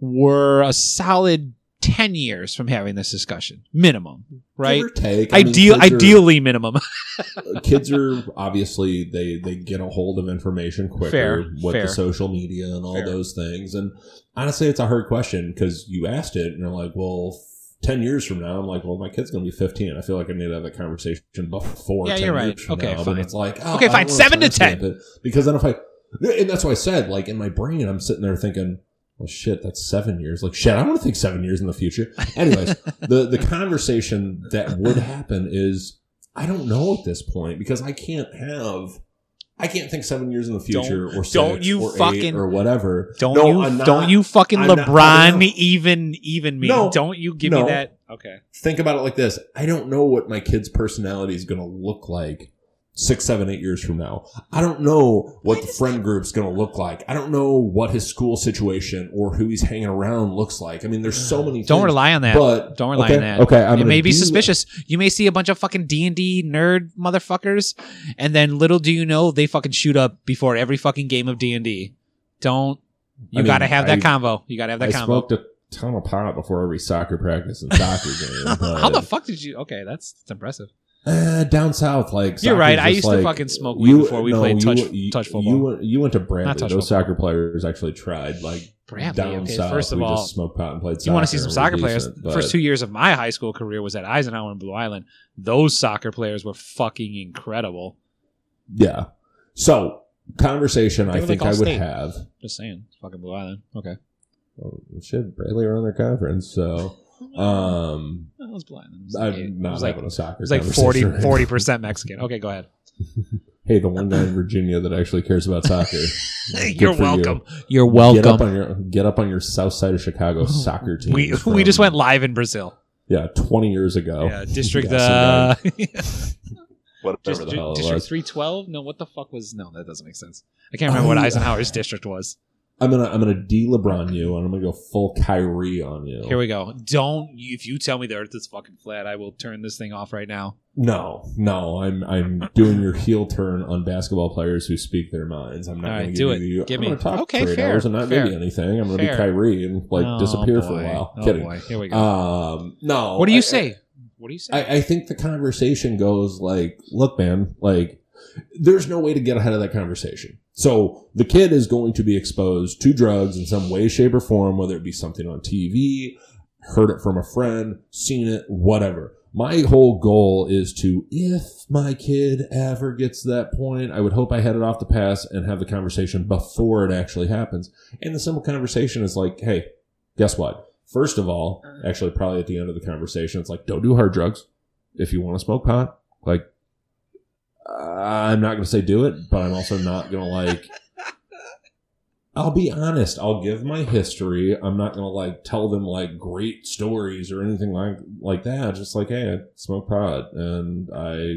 we're a solid ten years from having this discussion, minimum, right? Take. I mean, Ideal, are- ideally minimum. kids are obviously they they get a hold of information quicker Fair, with fair. the social media and all Fair. those things. And honestly, it's a hard question because you asked it and you're like, well. 10 years from now, I'm like, well, my kid's going to be 15. I feel like I need to have that conversation before. Yeah, 10 you're right. years from Okay, now. fine. But it's like, oh, Okay, fine. Seven to 10. Because then if I, and that's why I said, like, in my brain, I'm sitting there thinking, well, shit, that's seven years. Like, shit, I want to think seven years in the future. Anyways, the, the conversation that would happen is, I don't know at this point because I can't have, I can't think seven years in the future or 6 don't you or eight fucking- or whatever. Don't No, you? Not- don't you fucking I'm LeBron not- even even me? No. don't you give No. me that? Okay. Think about it like this. I don't know what my kid's personality is going to look like six, seven, eight years from now. I don't know what the friend group's going to look like. I don't know what his school situation or who he's hanging around looks like. I mean, there's so many Don't things, rely on that. But don't rely okay, on that. Okay, I'm it may be do- suspicious. You may see a bunch of fucking D and D nerd motherfuckers, and then little do you know they fucking shoot up before every fucking game of D and D. Don't you I mean, gotta have that I- combo? You gotta have I that combo. smoked a ton of pot before every soccer practice and soccer game. How the fuck did you? Okay, that's, that's impressive. Uh, down south, like You're right. I used to fucking smoke weed before we played touch- you, touch You football. went, you went to Bradley. Those football. soccer players actually tried. Like Bradley. down okay, south, first of all, just smoked pot and played. you want to see some soccer players? decent, the first two years of my high school career was at Eisenhower and Blue Island. Those soccer players were fucking incredible. Yeah. So conversation, I think I would All-State. have. Just saying, fucking Blue Island. Okay, Well, shit, Bradley were on their conference, so um, that was Blue Island. It was like, I'm not was like, having a soccer. it was like conversation 40 right percent Mexican. Okay, go ahead. Hey, the one guy in Virginia that actually cares about soccer. Good You're for you. welcome. You're welcome. Get up welcome. on your get up on your south side of Chicago soccer team. We from- we just went live in Brazil. yeah twenty years ago. Yeah, district. Uh, whatever Just, the hell it district was. three twelve? No, what the fuck was? No, that doesn't make sense. I can't remember what I- Eisenhower's district was. I'm gonna I'm gonna de LeBron you and I'm gonna go full Kyrie on you. Here we go. Don't if you tell me the Earth is fucking flat, I will turn this thing off right now. No, no, I'm I'm doing your heel turn on basketball players who speak their minds. I'm not All going right, to do give it. you. Give I'm me- gonna talk okay, for fair, hours and not fair. you anything. I'm to Fair. be Kyrie and like Oh, disappear for a while. Oh Kidding. boy, here we go. Um, no. what do you I- say? What do you say? I, I think the conversation goes like, look, man, like, there's no way to get ahead of that conversation. So the kid is going to be exposed to drugs in some way, shape, or form, whether it be something on TV, heard it from a friend, seen it, whatever. My whole goal is to, if my kid ever gets to that point, I would hope I head it off the pass and have the conversation before it actually happens. And the simple conversation is like, hey, guess what? First of all, uh-huh. actually, probably at the end of the conversation, it's like, don't do hard drugs. If you want to smoke pot, like, I'm not going to say do it, but I'm also not going to like. I'll be honest. I'll give my history. I'm not going to like tell them like great stories or anything like like that. Just like, hey, I smoke pot and I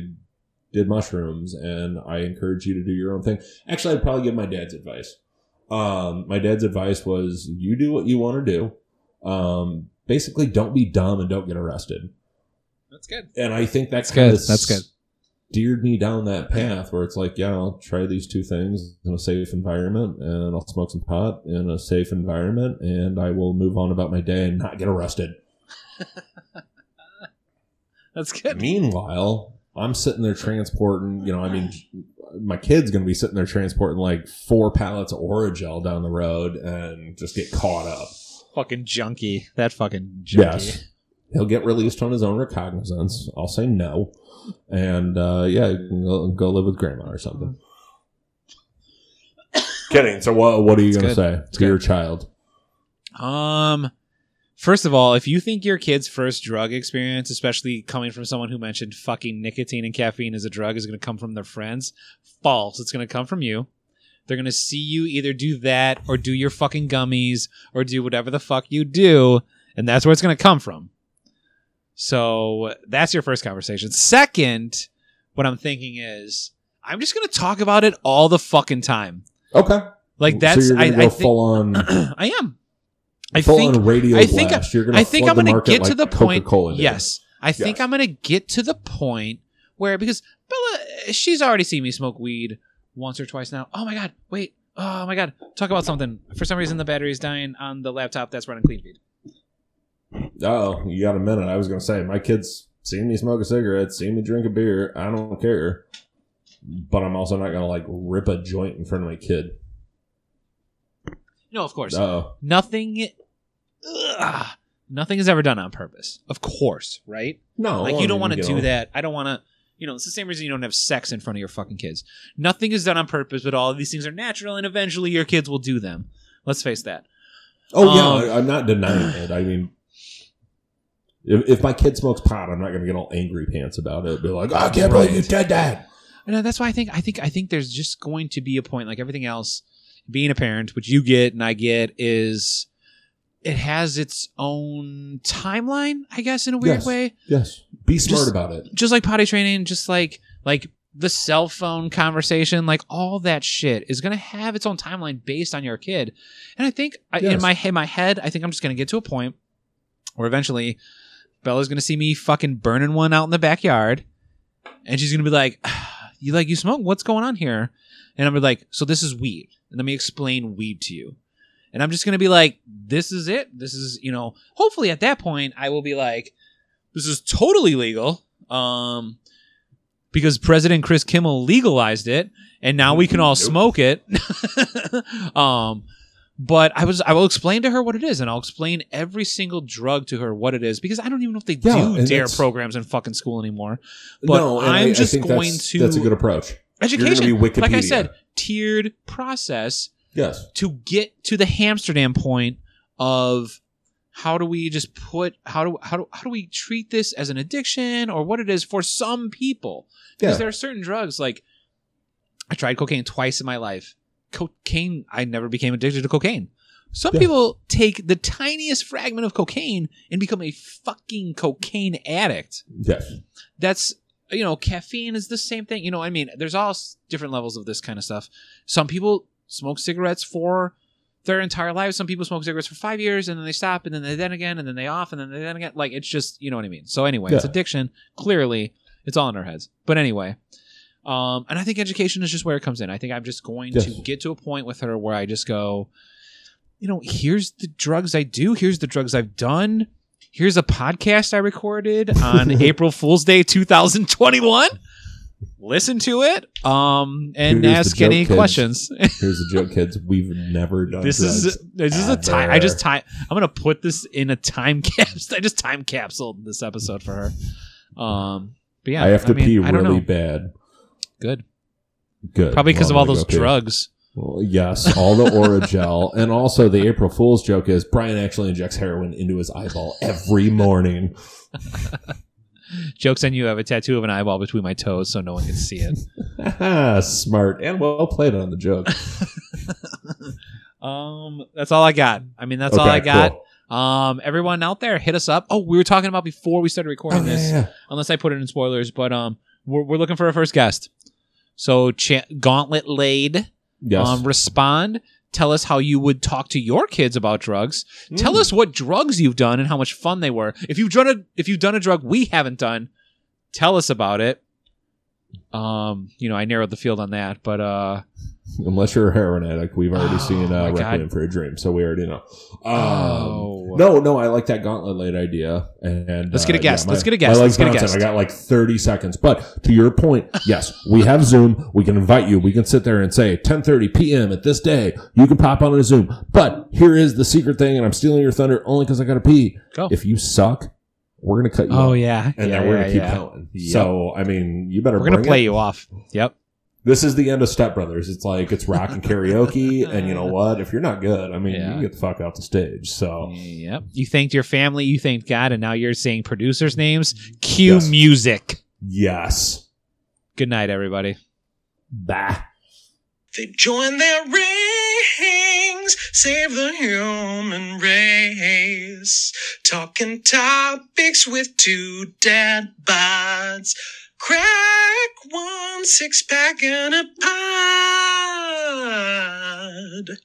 did mushrooms, and I encourage you to do your own thing. Actually, I'd probably give my dad's advice. Um, my dad's advice was, you do what you want to do. Um, basically, don't be dumb and don't get arrested. That's good. And I think that's good. of That's good. Steered me down that path where it's like, yeah, I'll try these two things in a safe environment and I'll smoke some pot in a safe environment and I will move on about my day and not get arrested. That's good. Meanwhile, I'm sitting there transporting, you know, I mean, my kid's going to be sitting there transporting like four pallets of Orajel down the road and just get caught up. Fucking junkie. That fucking junkie. Yes. He'll get released on his own recognizance. I'll say no. And uh, yeah, go, go live with grandma or something. Kidding. So what what are you going to say It's to your child? Um, first of all, if you think your kid's first drug experience, especially coming from someone who mentioned fucking nicotine and caffeine as a drug, is going to come from their friends, false. It's going to come from you. They're going to see you either do that or do your fucking gummies or do whatever the fuck you do, and that's where it's going to come from. So that's your first conversation. Second, what I'm thinking is, I'm just going to talk about it all the fucking time. Okay. Like that's so you're I, gonna I go full on I am. I full think on radio I think blast. You're gonna I think I'm going to market get to like the point. Coca-Cola did. Yes, I think I'm going to get to the point where because Bella, she's already seen me smoke weed once or twice now. Oh my god! Wait. Oh my god! Talk about something. For some reason, the battery's dying on the laptop that's running Cleanfeed. Oh, you got a minute. I was going to say, my kids see me smoke a cigarette, see me drink a beer. I don't care. But I'm also not going to like rip a joint in front of my kid. No, of course. Oh, Nothing. Ugh, nothing is ever done on purpose. Of course, right? no. like you don't want to do know. that. I don't want to. You know, it's the same reason you don't have sex in front of your fucking kids. Nothing is done on purpose, but all of these things are natural, and eventually your kids will do them. Let's face that. Oh, Um, yeah. I'm not denying it. I mean, if, if my kid smokes pot, I'm not going to get all angry pants about it. Be like, I can't believe you did that. And uh, that's why I think I think I think there's just going to be a point like everything else. Being a parent, which you get and I get, is it has its own timeline. I guess in a weird Yes. way. Yes. Be smart Just- about it. just like potty training, just like like the cell phone conversation, like all that shit is gonna have its own timeline based on your kid. And I think I, in my in my head, I think I'm just gonna get to a point where eventually Bella's gonna see me fucking burning one out in the backyard, and she's gonna be like, "You like you smoke? What's going on here?" And I'm gonna be like, "So this is weed." And let me explain weed to you. And I'm just gonna be like, "This is it. This is you know." Hopefully, at that point, I will be like, "This is totally legal." Um, because President Chris Kimmel legalized it, and now we can all Nope. smoke it. um, but I was I will explain to her what it is, and I'll explain every single drug to her what it is because I don't even know if they Yeah, do and dare that's- programs in fucking school anymore. But no, and I'm I, just I think going that's, to- That's a good approach. Education, gonna be like I Wikipedia. said, tiered process Yes. to get to the Amsterdam point of how do we just put how do how do how do we treat this as an addiction or what it is for some people because Yeah. there are certain drugs like I tried cocaine twice in my life. Cocaine, I never became addicted to cocaine. Some Yeah. people take the tiniest fragment of cocaine and become a fucking cocaine addict. Yes. That's you know, caffeine is the same thing. You know, I mean, there's all different levels of this kind of stuff. Some people smoke cigarettes for their entire lives. Some people smoke cigarettes for five years and then they stop and then they then again and then they off and then they then again. Like it's just you know what I mean. So anyway, it's addiction. Clearly, it's all in our heads. But anyway, um, and I think education is just where it comes in. I think I'm just going Yes. to get to a point with her where I just go, you know, here's the drugs I do. Here's the drugs I've done. Here's a podcast I recorded on April Fool's Day 2021. Listen to it um, and Here's ask any kids. questions. Here's the joke, kids. We've never done this is this is a time. I just time. I'm gonna put this in a time capsule. I just time capsuled this episode for her. Um, but yeah, I have to mean, pee I don't really bad. Good, Good. probably because of all those drugs. Well, yes, all the Orajel, and also the April Fool's joke is Brian actually injects heroin into his eyeball every morning. Jokes on you. I have a tattoo of an eyeball between my toes, so no one can see it. Smart and well played on the joke. Um, that's all I got. I mean, that's all I got. cool. Um, everyone out there, hit us up. Oh, we were talking about before we started recording Oh, yeah, this. yeah. unless I put it in spoilers. But um, we're, we're looking for a first guest. So cha- Gauntlet laid, Yes. um, respond. Tell us how you would talk to your kids about drugs. Tell Mm. us what drugs you've done and how much fun they were. If you've done a if you've done a drug we haven't done, tell us about it. Um, you know, I narrowed the field on that, but uh, Unless you're a heroin addict, we've already Oh, seen my uh, God. Requiem for a Dream, so we already know. Um, Oh. no, no, I like that gauntlet late idea. And Let's get a uh, guest. yeah, Let's get a guest. my Let's get a guest. I got like 30 seconds. But to your point, yes, we have Zoom. We can invite you. We can sit there and say 10:30 p.m. at this day. You can pop on a Zoom. But here is the secret thing, and I'm stealing your thunder only because I got to pee. Go. If you suck, we're gonna cut you. oh off. yeah, And yeah, then we're yeah, gonna keep yeah. going. Yep. So I mean, you better. We're gonna play it. you off. Yep. This is the end of Step Brothers. It's like it's rock and karaoke, and you know what? If you're not good, I mean, Yeah. you can get the fuck out the stage. So Yep. You thanked your family, you thanked God, and now you're saying producers' names. Cue Yes. music. yes, Good night, everybody. bah. They join their rings, save the human race. Talking topics with two dad bods. Crack one six pack and a pod.